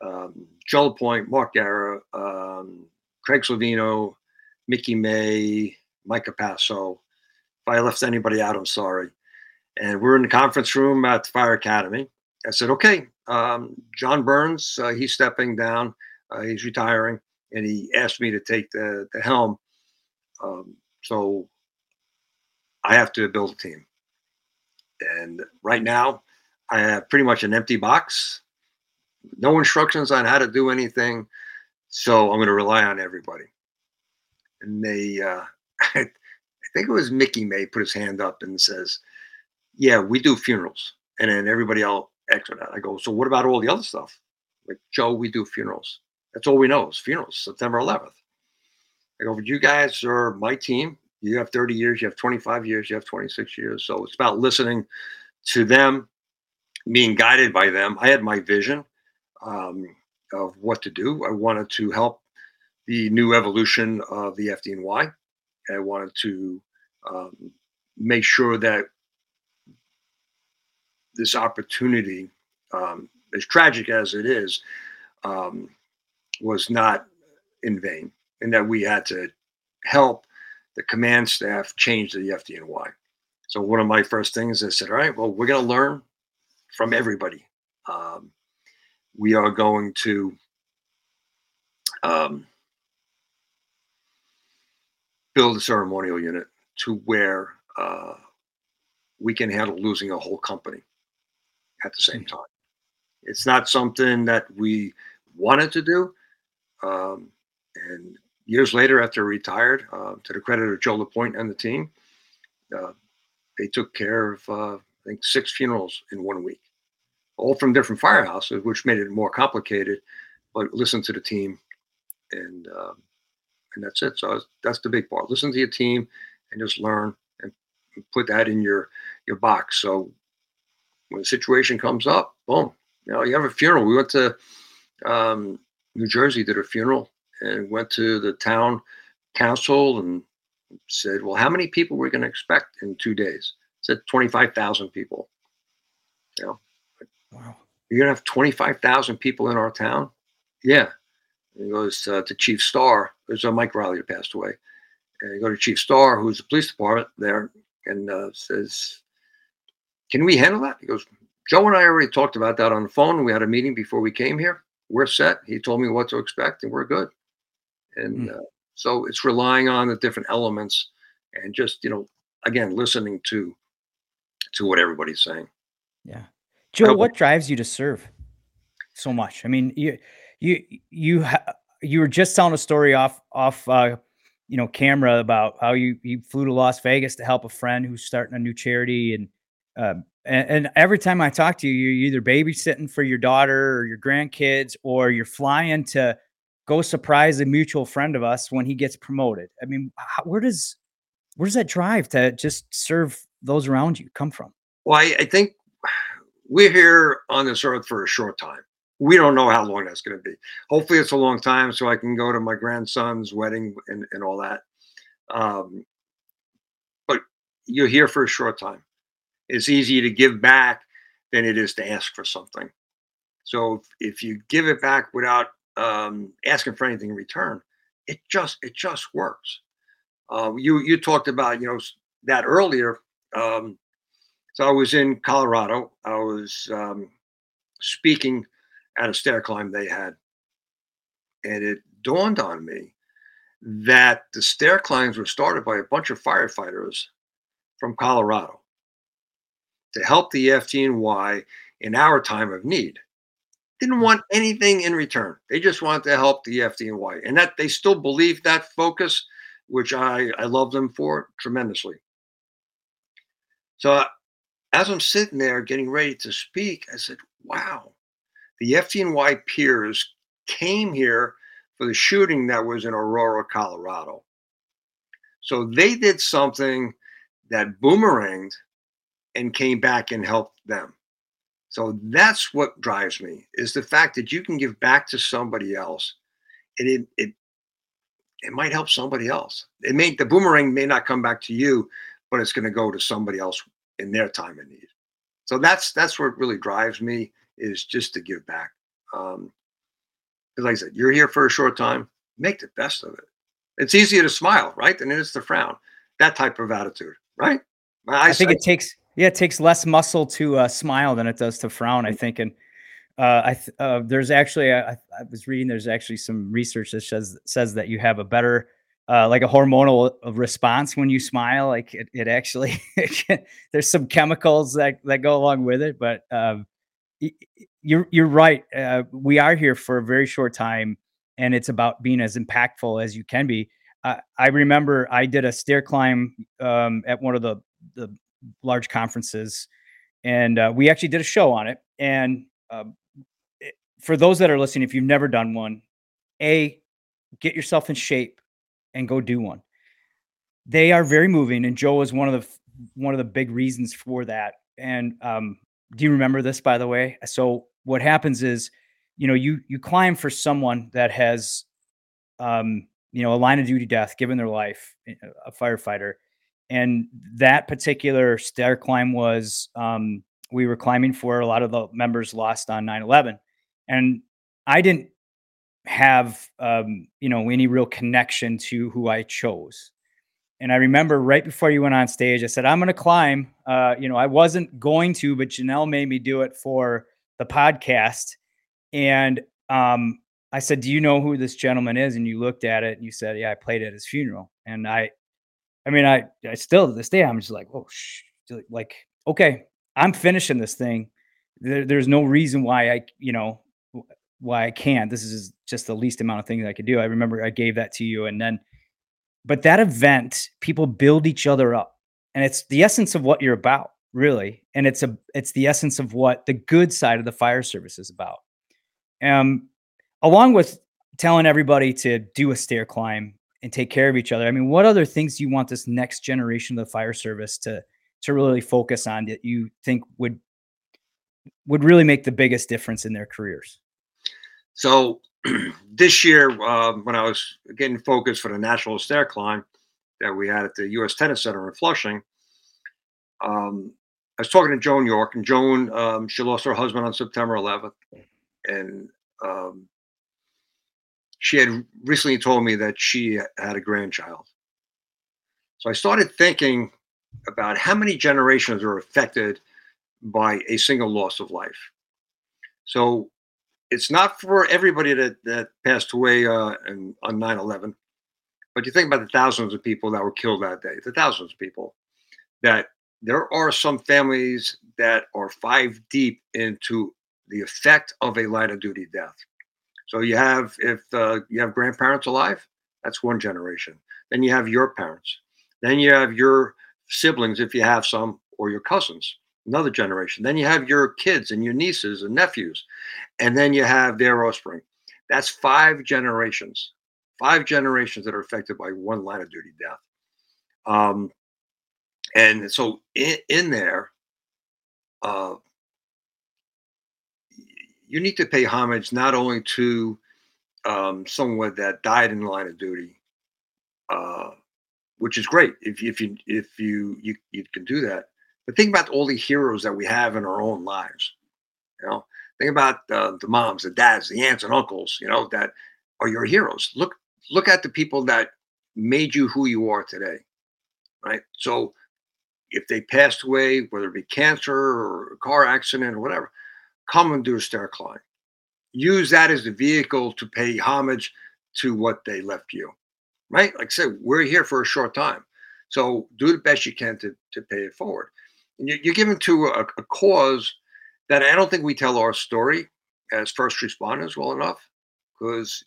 um, Joe Lapointe, Mark Guerra, um, Craig Slovino, Mickey May, Micah Passo. If I left anybody out, I'm sorry. And we're in the conference room at the Fire Academy. I said, okay, um, John Burns, uh, he's stepping down. Uh, he's retiring. And he asked me to take the, the helm. Um, so I have to build a team. And right now, I have pretty much an empty box no instructions on how to do anything. So I'm going to rely on everybody. And they, uh, I think it was Mickey May put his hand up and says, yeah, we do funerals. And then everybody else echoed that. I go, so what about all the other stuff? Like, Joe, we do funerals. That's all we know is funerals, September 11th. I go, but you guys are my team. You have 30 years, you have 25 years, you have 26 years. So it's about listening to them, being guided by them. I had my vision um, of what to do. I wanted to help the new evolution of the FDNY. I wanted to um, make sure that this opportunity, um, as tragic as it is, um, was not in vain, and that we had to help the command staff change the FDNY. So one of my first things I said, all right, well, we're going to learn from everybody. Um, we are going to um, build a ceremonial unit to where uh, we can handle losing a whole company at the same time. It's not something that we wanted to do. Um, and years later, after I retired, uh, to the credit of Joe Lapointe and the team, uh, they took care of, uh, I think, six funerals in one week, all from different firehouses, which made it more complicated. But listen to the team, and um, and that's it. So that's the big part. Listen to your team and just learn and put that in your your box. So when a situation comes up, boom, you know, you have a funeral. We went to um, New Jersey, did a funeral, and went to the town council and said, "Well, how many people we're going to expect in two days?" said twenty-five thousand people. You know, wow. You're going to have twenty-five thousand people in our town? Yeah. And he goes uh, to Chief Starr. There's a Mike Riley that passed away. And you go to Chief Starr, who's the police department there, and uh, says, can we handle that? He goes, Joe and I already talked about that on the phone. We had a meeting before we came here. We're set. He told me what to expect, and we're good. And mm. uh, so it's relying on the different elements and just you know again listening to to what everybody's saying. Yeah, Joe, what drives you to serve so much? I mean, you you you you were just telling a story off off uh, you know camera about how you you flew to Las Vegas to help a friend who's starting a new charity and um, and, and, every time I talk to you, you're either babysitting for your daughter or your grandkids, or you're flying to go surprise a mutual friend of us when he gets promoted. I mean, how, where does where does that drive to just serve those around you come from? Well, I, I think we're here on this earth for a short time. We don't know how long that's going to be. Hopefully, it's a long time so I can go to my grandson's wedding and, and all that. Um, but you're here for a short time it's easier to give back than it is to ask for something. So if, you give it back without um, asking for anything in return, it just it just works. Uh, you you talked about you know that earlier. Um, so I was in Colorado. I was um, speaking at a stair climb they had, and it dawned on me that the stair climbs were started by a bunch of firefighters from Colorado to help the FDNY in our time of need. Didn't want anything in return. They just wanted to help the FDNY. And that they still believe that focus, which I, I love them for tremendously. So as I'm sitting there getting ready to speak, I said, wow, the FDNY peers came here for the shooting that was in Aurora, Colorado. So they did something that boomeranged and came back and helped them. So that's what drives me is the fact that you can give back to somebody else and it it it might help somebody else. It may the boomerang may not come back to you, but it's going to go to somebody else in their time of need. So that's that's what really drives me is just to give back. Um, like I said, you're here for a short time. Make the best of it. It's easier to smile, right, than it is to frown. That type of attitude, right? I, I think I, it takes yeah, it takes less muscle to uh, smile than it does to frown. I mm. think, and uh, I th- uh, there's actually I, I, was reading there's actually some research that says says that you have a better uh, like a hormonal uh, response when you smile. Like it, it actually there's some chemicals that that go along with it, but um, you're you're right. Uh, we are here for a very short time, and it's about being as impactful as you can be. Uh, I remember I did a stair climb um, at one of the the large conferences, and uh, we actually did a show on it. And uh, for those that are listening, if you've never done one, a get yourself in shape and go do one. They are very moving, and Joe is one of the one of the big reasons for that. And um, do you remember this, by the way? So what happens is, you know, you you climb for someone that has, um, you know, a line of duty death, given their life, eh, a firefighter, and that particular stair climb was um, we were climbing for a lot of the members lost on 9-11 and i didn't have um, you know any real connection to who i chose and i remember right before you went on stage i said i'm going to climb uh, you know i wasn't going to but janelle made me do it for the podcast and um, i said do you know who this gentleman is and you looked at it and you said yeah i played at his funeral and i I mean, I I still to this day I'm just like, oh, sh-, like okay, I'm finishing this thing. There, there's no reason why I, you know, why I can't. This is just the least amount of things I could do. I remember I gave that to you, and then, but that event, people build each other up, and it's the essence of what you're about, really, and it's a it's the essence of what the good side of the fire service is about. Um, along with telling everybody to do a stair climb and take care of each other. I mean, what other things do you want this next generation of the fire service to to really focus on that you think would would really make the biggest difference in their careers? So this year, uh, when I was getting focused for the national stair climb that we had at the U.S. Tennis Center in Flushing, um, I was talking to Joan York, and Joan, um, she lost her husband on September 11th, and um, she had recently told me that she had a grandchild. So I started thinking about how many generations are affected by a single loss of life. So it's not for everybody that, that passed away uh, in, on 9 11, but you think about the thousands of people that were killed that day, the thousands of people, that there are some families that are five deep into the effect of a line of duty death. So you have if uh, you have grandparents alive, that's one generation. Then you have your parents. Then you have your siblings if you have some, or your cousins, another generation. Then you have your kids and your nieces and nephews, and then you have their offspring. That's five generations. Five generations that are affected by one line of duty death. Um, and so in, in there, uh, you need to pay homage not only to um, someone that died in the line of duty, uh, which is great if if you if you, you you can do that. But think about all the heroes that we have in our own lives. You know, think about uh, the moms, the dads, the aunts and uncles. You know that are your heroes. Look look at the people that made you who you are today, right? So if they passed away, whether it be cancer or a car accident or whatever, come and do a stair climb. Use that as the vehicle to pay homage to what they left you, right? Like I said, we're here for a short time. So do the best you can to, to pay it forward. And you, are given to a, a cause that I don't think we tell our story as first responders well enough because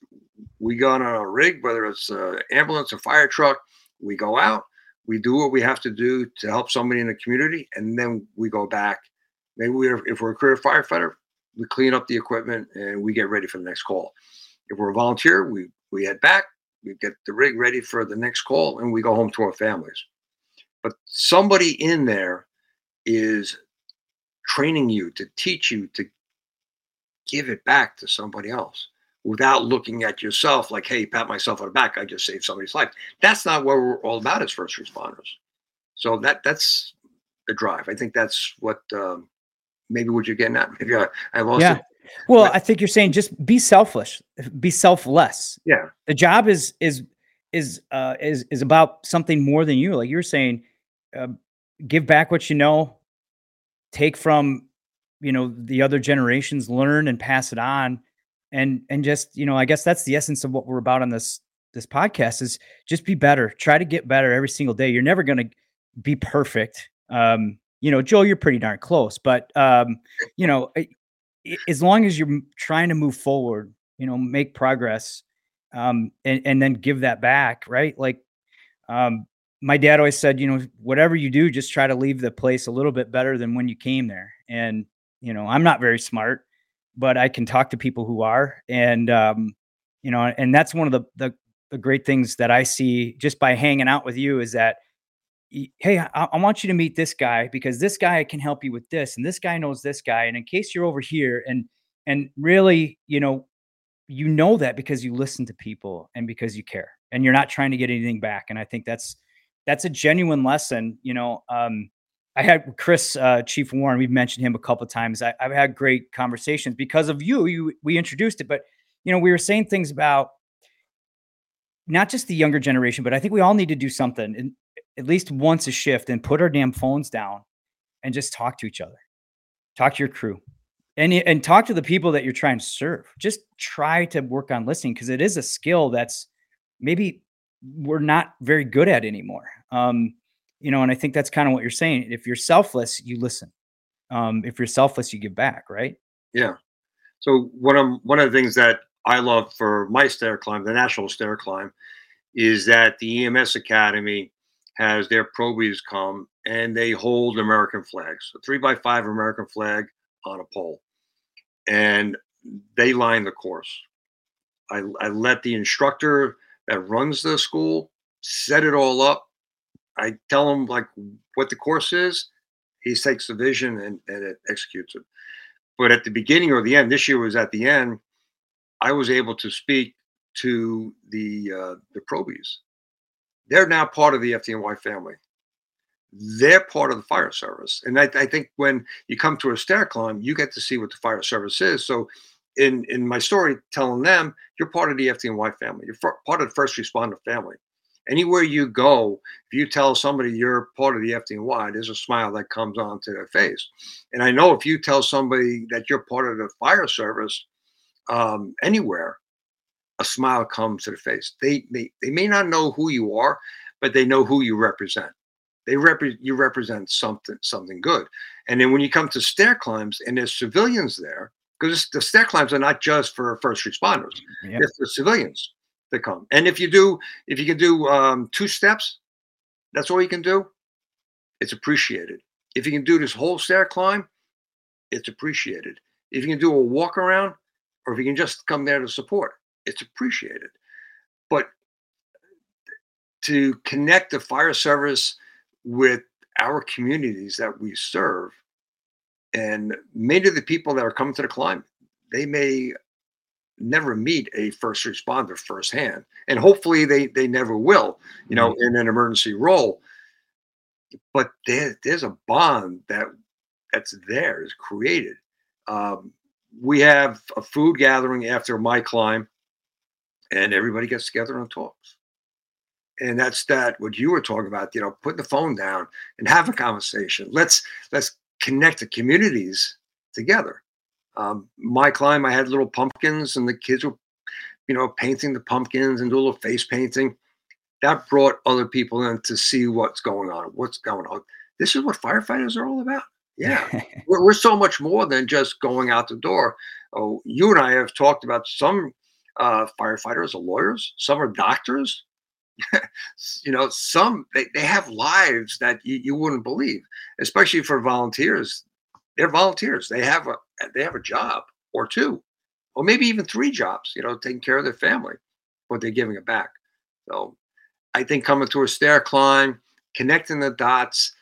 we go on a rig, whether it's an ambulance, or fire truck, we go out, we do what we have to do to help somebody in the community, and then we go back Maybe we're, if we're a career firefighter, we clean up the equipment and we get ready for the next call. If we're a volunteer, we we head back, we get the rig ready for the next call, and we go home to our families. But somebody in there is training you to teach you to give it back to somebody else without looking at yourself like, hey, pat myself on the back, I just saved somebody's life. That's not what we're all about as first responders. So that that's the drive. I think that's what um, maybe what you're getting at. Maybe I, I lost yeah. it. Well, I think you're saying just be selfish, be selfless. Yeah. The job is is is uh is is about something more than you. Like you're saying, uh, give back what you know, take from you know the other generations, learn and pass it on, and and just you know I guess that's the essence of what we're about on this this podcast is just be better. Try to get better every single day. You're never going to be perfect. Um, you know, Joe, you're pretty darn close, but um, you know, as long as you're trying to move forward, you know, make progress, um, and, and then give that back, right? Like, um, my dad always said, you know, whatever you do, just try to leave the place a little bit better than when you came there. And, you know, I'm not very smart, but I can talk to people who are. And, um, you know, and that's one of the, the, the great things that I see just by hanging out with you is that, hey, I, I want you to meet this guy because this guy can help you with this, and this guy knows this guy. And in case you're over here, and and really, you know, you know that because you listen to people and because you care, and you're not trying to get anything back. And I think that's that's a genuine lesson. You know, um, I had Chris uh, Chief Warren. We've mentioned him a couple times. I, have had great conversations because of you. You we introduced it, but you know, we were saying things about not just the younger generation, but I think we all need to do something and at least once a shift and put our damn phones down and just talk to each other. Talk to your crew. And, and talk to the people that you're trying to serve. Just try to work on listening because it is a skill that's maybe we're not very good at anymore. Um, you know, and I think that's kind of what you're saying. If you're selfless, you listen. Um, if you're selfless, you give back, right? Yeah. So one of one of the things that I love for my stair climb, the national stair climb, is that the EMS Academy has their probies come and they hold American flags, a three by five American flag on a pole, and they line the course. I, I let the instructor that runs the school set it all up. I tell him like what the course is. He takes the vision and, and it executes it. But at the beginning or the end, this year was at the end. I was able to speak to the uh, the probies. They're now part of the FDNY family. They're part of the fire service, and I, I think when you come to a stair climb, you get to see what the fire service is. So in in my story telling them you're part of the FDNY family. You're part of the first responder family. Anywhere you go, if you tell somebody you're part of the FDNY, there's a smile that comes onto their face. And I know if you tell somebody that you're part of the fire service um, anywhere, a smile comes to the face. They, they they may not know who you are, but they know who you represent. They represent you represent something something good. And then when you come to stair climbs and there's civilians there, because the stair climbs are not just for first responders; yep. it's for civilians that come. And if you do, if you can do um, two steps, that's all you can do. It's appreciated. If you can do this whole stair climb, it's appreciated. If you can do a walk around, or if you can just come there to support, it's appreciated. But to connect the fire service with our communities that we serve and many of the people that are coming to the climb, they may never meet a first responder firsthand. And hopefully they, they never will, you know, mm-hmm. in an emergency role. But there, there's a bond that that's there is created. Um, we have a food gathering after my climb, and everybody gets together and talks. And that's that what you were talking about, you know, put the phone down and have a conversation. Let's let's connect the communities together. Um, my climb, I had little pumpkins, and the kids were, you know, painting the pumpkins and do a little face painting. That brought other people in to see what's going on. What's going on? This is what firefighters are all about. Yeah, we're, we're so much more than just going out the door. Oh, you and I have talked about some uh, firefighters are lawyers, some are doctors, you know, some they, they have lives that you, you wouldn't believe, especially for volunteers. They're volunteers. They have a they have a job or two, or maybe even three jobs, you know, taking care of their family, but they're giving it back. So I think coming to a stair climb, connecting the dots,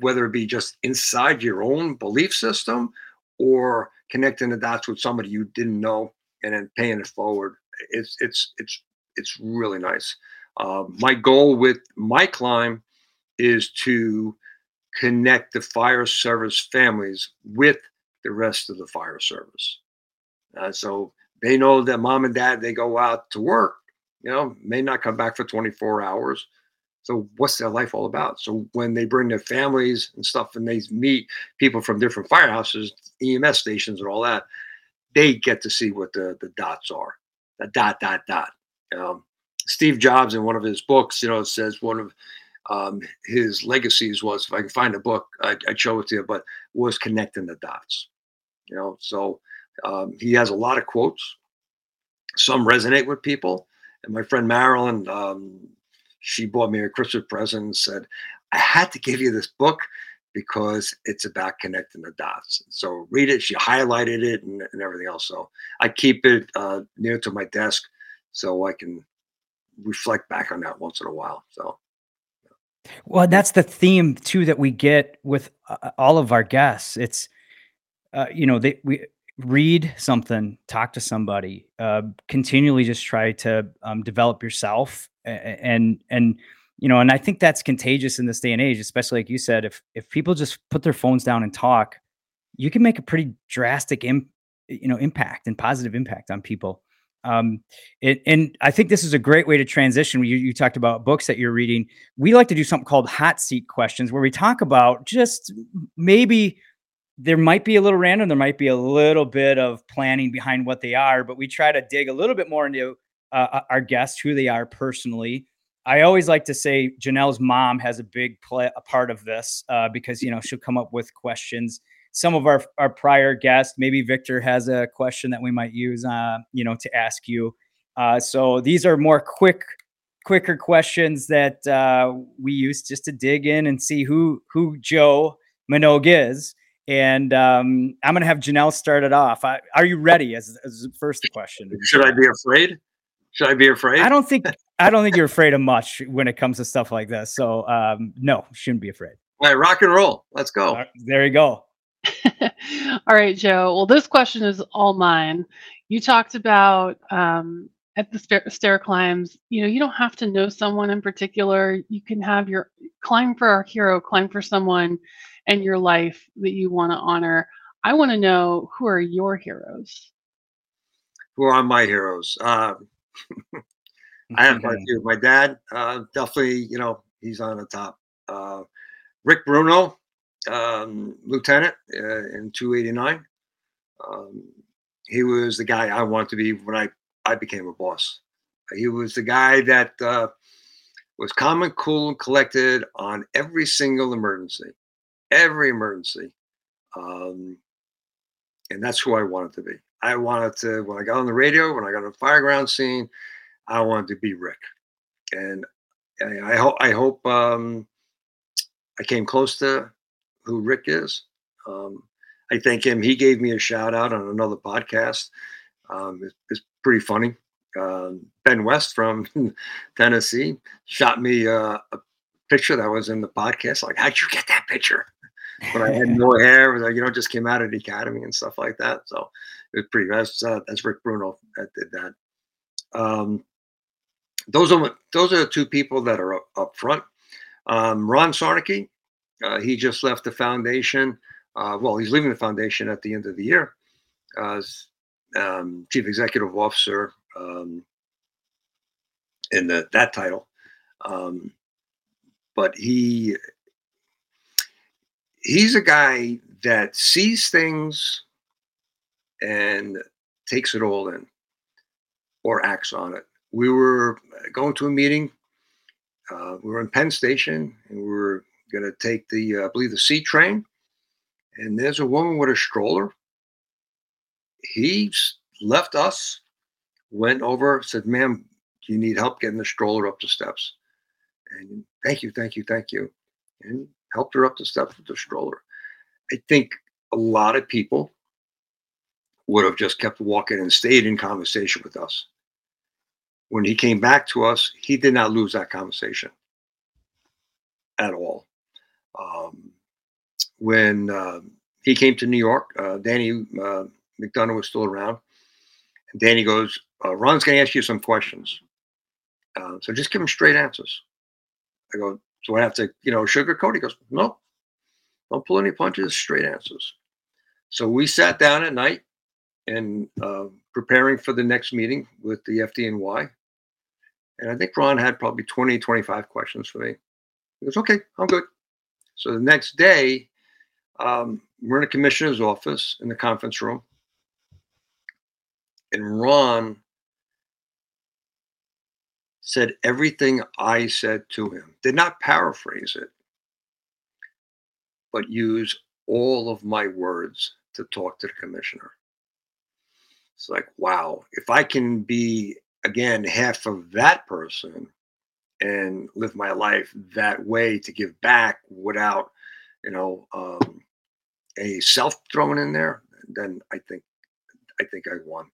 whether it be just inside your own belief system or connecting the dots with somebody you didn't know and then paying it forward. It's it's it's it's really nice. Uh, my goal with my climb is to connect the fire service families with the rest of the fire service. Uh, so they know that mom and dad they go out to work, you know, may not come back for 24 hours. So what's their life all about? So when they bring their families and stuff and they meet people from different firehouses, EMS stations and all that, they get to see what the, the dots are. The dot, dot, dot. Um, Steve Jobs, in one of his books, you know, says one of um, his legacies was, if I can find a book, I, would show it to you, but was connecting the dots. You know, so um, he has a lot of quotes. Some resonate with people. And my friend Marilyn, um, she bought me a Christmas present and said, I had to give you this book because it's about connecting the dots. So read it. She highlighted it and, and everything else. So I keep it uh, near to my desk so I can reflect back on that once in a while. So. Well, that's the theme too that we get with uh, all of our guests. It's, uh, you know, they we read something, talk to somebody, uh, continually just try to um, develop yourself, and and you know, and I think that's contagious in this day and age, especially like you said, if if people just put their phones down and talk, you can make a pretty drastic Im- you know impact and positive impact on people. Um, it, and I think this is a great way to transition. You, you talked about books that you're reading. We like to do something called hot seat questions, where we talk about just maybe there might be a little random, there might be a little bit of planning behind what they are, but we try to dig a little bit more into uh, our guests, who they are personally. I always like to say Janelle's mom has a big play, a part of this uh, because you know she'll come up with questions. Some of our our prior guests, maybe Victor has a question that we might use, uh, you know, to ask you. Uh, so these are more quick, quicker questions that uh, we use just to dig in and see who who Joe Minogue is. And um, I'm going to have Janelle start it off. I, are you ready? As, as first question. Should I be afraid? Should I be afraid? I don't think I don't think you're afraid of much when it comes to stuff like this. So um, no, shouldn't be afraid. All right, rock and roll. Let's go. Right, there you go. all right, Joe. Well, this question is all mine. You talked about um, at the stair, stair climbs. You know, you don't have to know someone in particular. You can have your climb for our hero, climb for someone and your life that you want to honor. I want to know who are your heroes? Who are my heroes? Uh, I have my, my dad, uh, definitely, you know, he's on the top. Uh, Rick Bruno, um, lieutenant uh, in 289. Um, he was the guy I wanted to be when I, I became a boss. He was the guy that uh, was calm and cool and collected on every single emergency every emergency. Um, and that's who I wanted to be. I wanted to, when I got on the radio, when I got on the fireground scene, I wanted to be Rick. And I, I hope, I hope um, I came close to who Rick is. Um, I thank him. He gave me a shout out on another podcast. Um, it's, it's, pretty funny. Um, ben West from Tennessee shot me uh, a picture that was in the podcast. Like, how'd you get that picture? But I had no hair. Like, you know, just came out of the academy and stuff like that. So it was pretty. That's uh, that's Rick Bruno that did that. Um, those are those are the two people that are up, up front. Um, Ron Siarnicki, uh, he just left the foundation. Uh, well, he's leaving the foundation at the end of the year as um, chief executive officer um, in the, that title. Um, but he he's a guy that sees things and takes it all in or acts on it. We were going to a meeting. Uh, we were in Penn Station and we were going to take the, uh, I believe, the C train. And there's a woman with a stroller. He left us, went over, said, Ma'am, do you need help getting the stroller up the steps? And thank you, thank you, thank you. And helped her up the steps with the stroller. I think a lot of people would have just kept walking and stayed in conversation with us. When he came back to us, he did not lose that conversation at all. Um, when uh, he came to New York, uh, Danny uh, McDonough was still around. And Danny goes, uh, Ron's going to ask you some questions. Uh, so just give him straight answers. I go, so I have to, you know, sugarcoat? He goes, no, don't pull any punches, straight answers. So we sat down at night and uh, preparing for the next meeting with the FDNY. And I think Ron had probably 20, 25 questions for me. He goes, okay, I'm good. So the next day, um, we're in the commissioner's office in the conference room. And Ron said everything I said to him. Did not paraphrase it, but use all of my words to talk to the commissioner. It's like, wow, if I can be again half of that person and live my life that way to give back without, you know, um, a self thrown in there, then I think I think I won.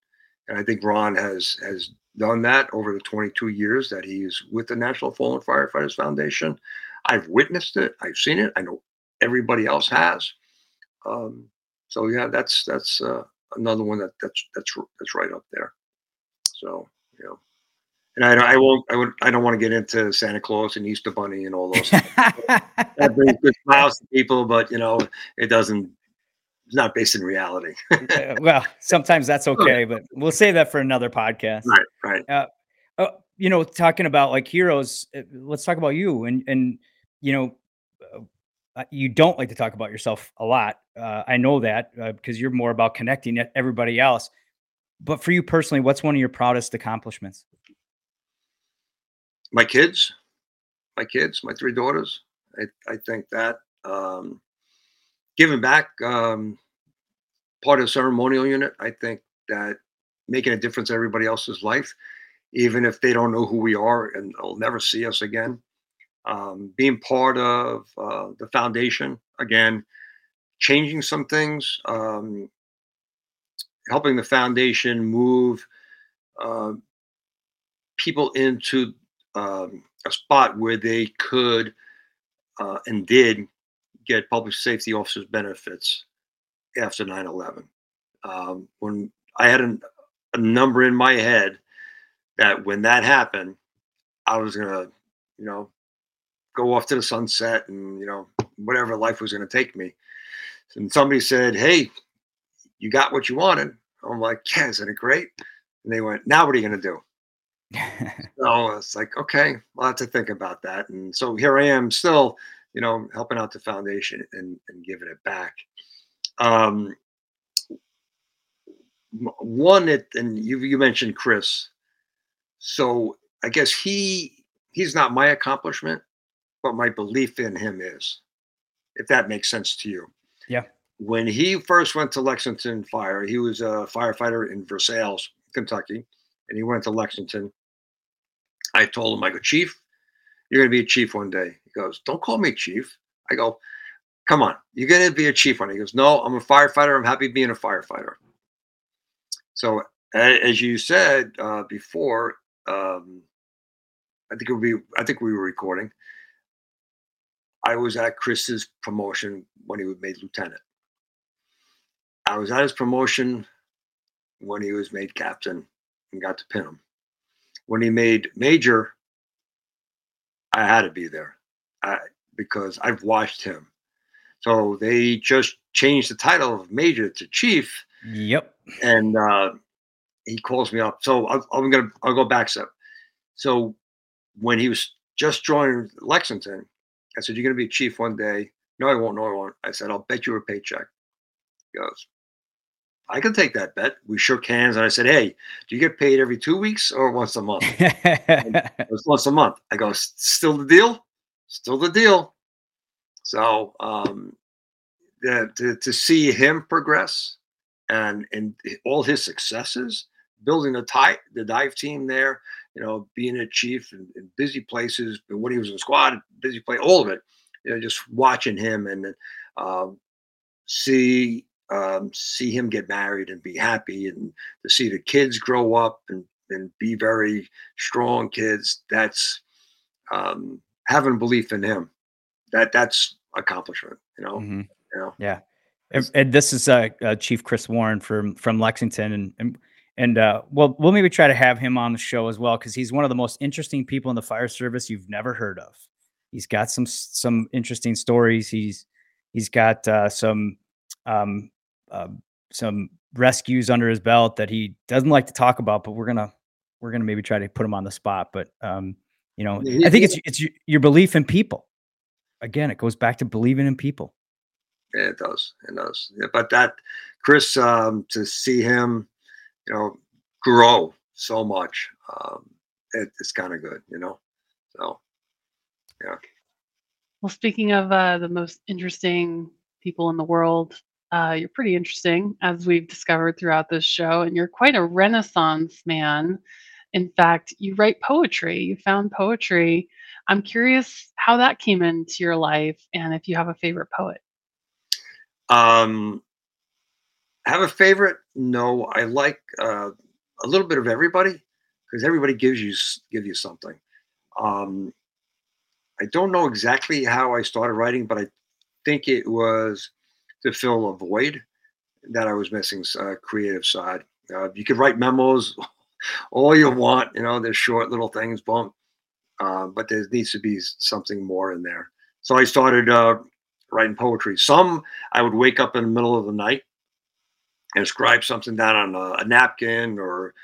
And I think Ron has has done that over the 22 years that he's with the National Fallen Firefighters Foundation. I've witnessed it. I've seen it. I know everybody else has. Um, so yeah, that's that's uh, another one that that's that's that's right up there. So you know, and I, I won't I would I don't want to get into Santa Claus and Easter Bunny and all those. that brings good smiles to people, but you know, it doesn't. It's not based in reality. well, sometimes that's okay, but we'll save that for another podcast. Right, right. Uh, uh, you know, talking about like heroes. Uh, let's talk about you and and you know uh, you don't like to talk about yourself a lot. Uh, I know that because uh, you're more about connecting everybody else. But for you personally, what's one of your proudest accomplishments? My kids, my kids, my three daughters. I, I think that um, giving back um, part of the ceremonial unit. I think that making a difference in everybody else's life, even if they don't know who we are and they'll never see us again um, being part of uh, the foundation again, changing some things, um, helping the foundation move uh, people into um, a spot where they could uh, and did get public safety officers benefits after 9-11 um, when i had a, a number in my head that when that happened i was going to you know go off to the sunset and you know whatever life was going to take me. And somebody said, "Hey, you got what you wanted." I'm like, "Yeah, isn't it great?" And they went, "Now what are you going to do?" so it's like, okay, I'll have to think about that. And so here I am, still, you know, helping out the foundation and, and giving it back. Um, one it, and you you mentioned Chris, so I guess he he's not my accomplishment, but my belief in him is, if that makes sense to you. Yeah. When he first went to Lexington Fire, he was a firefighter in Versailles, Kentucky, and he went to Lexington. I told him, I go, Chief, you're going to be a chief one day. He goes, Don't call me chief. I go, Come on, you're going to be a chief one. He goes, No, I'm a firefighter. I'm happy being a firefighter. So, as you said uh, before, um, I think it would be. I think we were recording. I was at Chris's promotion when he was made lieutenant. I was at his promotion when he was made captain and got to pin him. When he made major, I had to be there I, because I've watched him. So they just changed the title of major to chief. Yep. And uh, he calls me up. So i am gonna I'll go back step. So when he was just joining Lexington, I said, You're going to be chief one day. No, I won't. No, I won't. I said, I'll bet you a paycheck. He goes, I can take that bet. We shook hands and I said, Hey, do you get paid every two weeks or once a month? it was once a month. I go, Still the deal? Still the deal. So, um, the, to, to see him progress and, and all his successes, building the, tie, the dive team there, you know, being a chief in, in busy places, but when he was in squad, busy play, all of it. You know, just watching him and um, see um, see him get married and be happy, and to see the kids grow up and and be very strong kids. That's um, having belief in him. That that's accomplishment. You know. Mm-hmm. You know? Yeah. And, and, this is uh, uh, Chief Chris Warren from from Lexington, and, and and uh, well, we'll maybe try to have him on the show as well because he's one of the most interesting people in the fire service you've never heard of. He's got some some interesting stories. He's he's got uh, some um, uh, some rescues under his belt that he doesn't like to talk about, but we're gonna we're gonna maybe try to put him on the spot. But um, you know, I think it's it's your belief in people. Again, it goes back to believing in people. Yeah, it does. It does. Yeah, but that Chris, um, to see him you know, grow so much. Um, it, it's kind of good, you know. So, yeah. Well, speaking of uh, the most interesting people in the world, Uh, you're pretty interesting, as we've discovered throughout this show, and you're quite a renaissance man. In fact, you write poetry. You found poetry. I'm curious how that came into your life and if you have a favorite poet. Um, have a favorite? No, I like uh, a little bit of everybody because everybody gives you give you something. Um, I don't know exactly how I started writing, but I think it was to fill a void that I was missing, uh, creative side. Uh, you could write memos all you want, you know, they're short little things, boom. Uh, but there needs to be something more in there. So I started uh, writing poetry. Some I would wake up in the middle of the night and scribe something down on a, a napkin or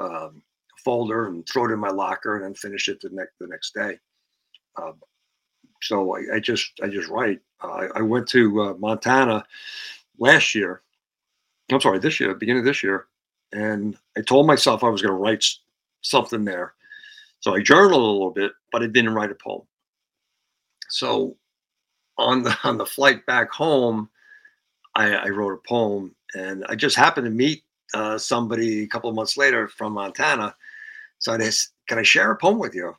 um, folder and throw it in my locker and then finish it the next the next day. So I, I, just I just write. Uh, I, went to uh, Montana last year. I'm sorry, this year, beginning of this year, and I told myself I was going to write something there. So I journaled a little bit, but I didn't write a poem. So on the on the flight back home, I, I wrote a poem, and I just happened to meet uh, somebody a couple of months later from Montana. So I said, "Can I share a poem with you?"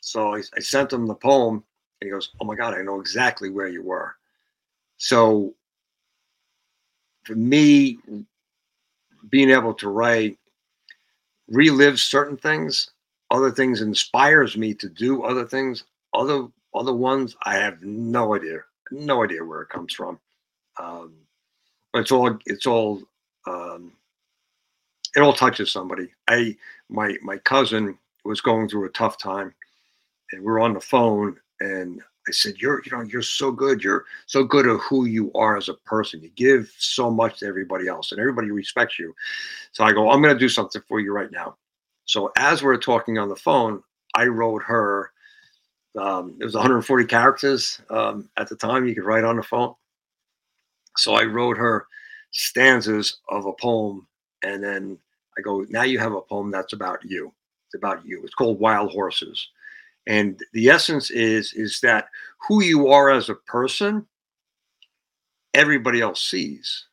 So I, I sent him the poem, and he goes, "Oh my God, I know exactly where you were." So for me, being able to write relive certain things, other things inspires me to do other things. Other other ones, I have no idea, no idea where it comes from. Um, but it's all it's all um, it all touches somebody. I my my cousin was going through a tough time, and we're on the phone, and I said, "You're, you know, you're so good. You're so good at who you are as a person. You give so much to everybody else, and everybody respects you." So I go, "I'm going to do something for you right now." So as we're talking on the phone, I wrote her. Um, it was 140 characters um, at the time you could write on the phone. So I wrote her stanzas of a poem, and then I go, "Now you have a poem that's about you. It's about you. It's called Wild Horses." And the essence is is that who you are as a person everybody else sees.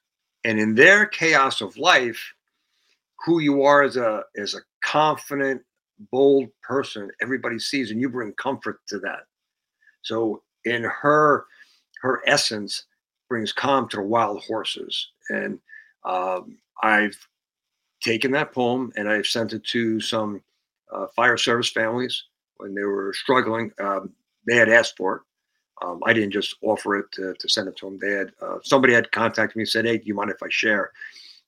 And in their chaos of life who you are as a as a confident bold person everybody sees and you bring comfort to that. So in her her essence brings calm to the wild horses. And um, i've taken that poem and i've sent it to some uh, fire service families when they were struggling. Um, they had asked for it. Um, I didn't just offer it to, to, send it to them. They had uh, somebody had contacted me and said, "Hey, do you mind if I share?"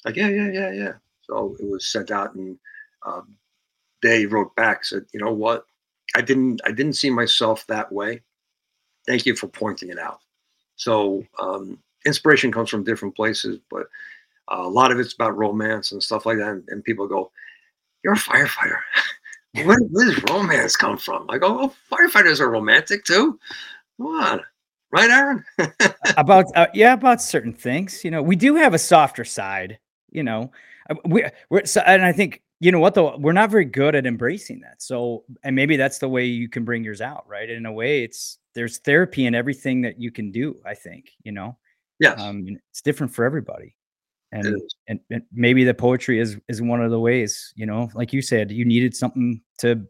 Like, yeah, yeah, yeah, yeah. So it was sent out, and um, they wrote back said, "You know what? I didn't I didn't see myself that way. Thank you for pointing it out." So um, inspiration comes from different places, but uh, a lot of it's about romance and stuff like that. And, and people go, "You're a firefighter." where, where does romance come from? Like, oh, firefighters are romantic too. Come on. Right, Aaron? about uh, yeah, about certain things. You know, we do have a softer side. You know, uh, we we're so, and I think you know what though we're not very good at embracing that. So and maybe that's the way you can bring yours out, right? In a way, it's there's therapy in everything that you can do. I think you know. Yeah. Um, it's different for everybody and, and, and maybe the poetry is is one of the ways you know like you said you needed something to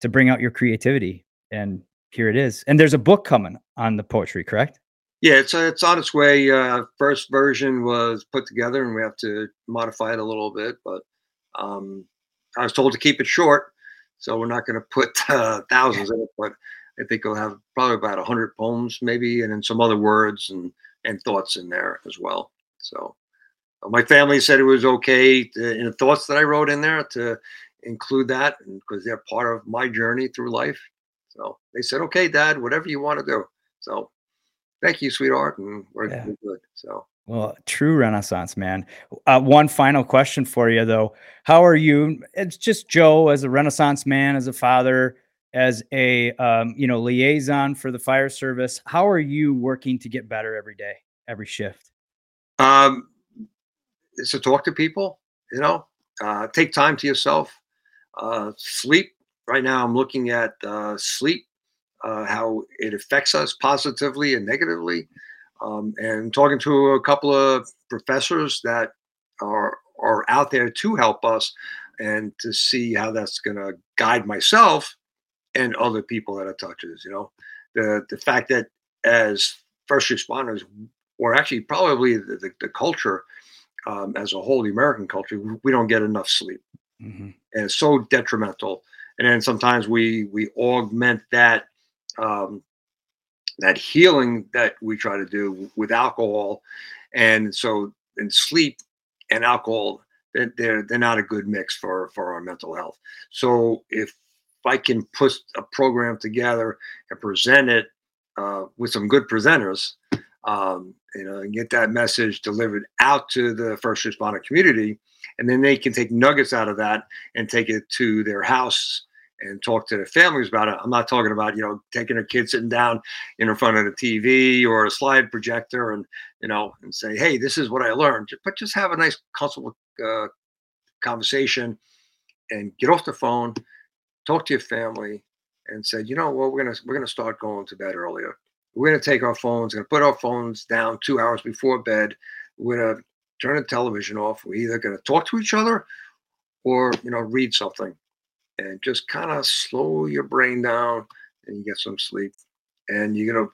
to bring out your creativity and here it is. And there's a book coming on the poetry correct? Yeah it's uh, it's on its way uh first version was put together and we have to modify it a little bit but um i was told to keep it short so we're not going to put uh, thousands in it but i think we'll have probably about 100 poems maybe and then some other words and and thoughts in there as well so my family said it was okay to, in the thoughts that I wrote in there to include that because they're part of my journey through life. So they said, okay, dad, whatever you want to do. So thank you, sweetheart. And we're, yeah. good. So. Well, true renaissance, man. Uh, one final question for you, though. How are you? It's just Joe as a renaissance man, as a father, as a um, you know liaison for the fire service. How are you working to get better every day, every shift? Um, is to talk to people, you know, uh, take time to yourself, uh, sleep. Right now, I'm looking at uh, sleep, uh, how it affects us positively and negatively. um, and talking to a couple of professors that are are out there to help us and to see how that's going to guide myself and other people that it touches. You know, the the fact that as first responders, we're actually probably the, the, the culture um, as a whole, the American culture, we don't get enough sleep, mm-hmm. and it's so detrimental. And then sometimes we we augment that um, that healing that we try to do with alcohol, and so in sleep and alcohol they're they're not a good mix for for our mental health. So if I can put a program together and present it uh, with some good presenters, um, you know, and get that message delivered out to the first responder community, and then they can take nuggets out of that and take it to their house and talk to their families about it. I'm not talking about you know taking a kid sitting down in front of the TV or a slide projector and you know and say, hey, this is what I learned. But just have a nice comfortable uh, conversation and get off the phone, talk to your family, and said, you know what, we're gonna we're gonna start going to bed earlier. We're gonna take our phones, gonna put our phones down two hours before bed. We're gonna turn the television off. We're either gonna talk to each other or you know read something, and just kind of slow your brain down and you get some sleep. And you're gonna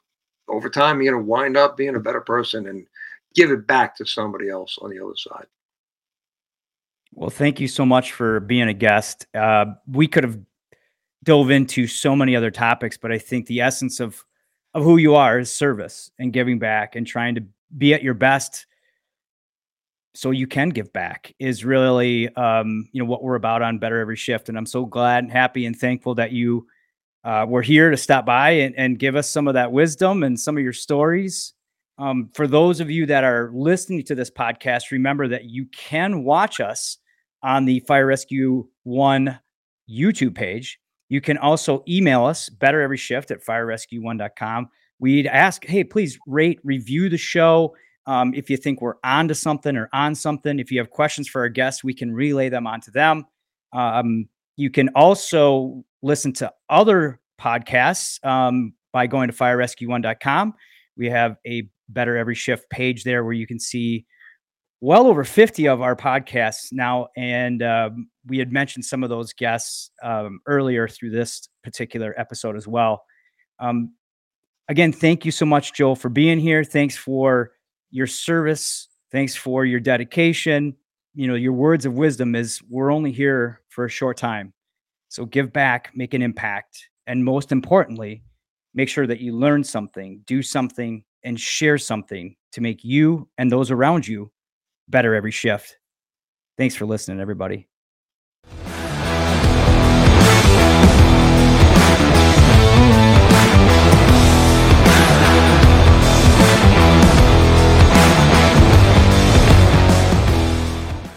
over time you're gonna wind up being a better person and give it back to somebody else on the other side. Well, thank you so much for being a guest. Uh, we could have dove into so many other topics, but I think the essence of of who you are is service and giving back and trying to be at your best so you can give back is really um, you know what we're about on better every shift and i'm so glad and happy and thankful that you uh, were here to stop by and, and give us some of that wisdom and some of your stories um, for those of you that are listening to this podcast remember that you can watch us on the Fire Rescue One YouTube page. You can also email us better every shift at firerescue1.com. We'd ask, hey, please rate, review the show. Um, if you think we're on to something or on something, if you have questions for our guests, we can relay them onto them. Um, you can also listen to other podcasts um, by going to firerescue1.com. We have a Better Every Shift page there where you can see well over 50 of our podcasts now. And um, we had mentioned some of those guests um, earlier through this particular episode as well. Um, again, thank you so much, Joel, for being here. Thanks for your service. Thanks for your dedication. You know, your words of wisdom is we're only here for a short time. So give back, make an impact. And most importantly, make sure that you learn something, do something, and share something to make you and those around you better every shift. Thanks for listening, everybody.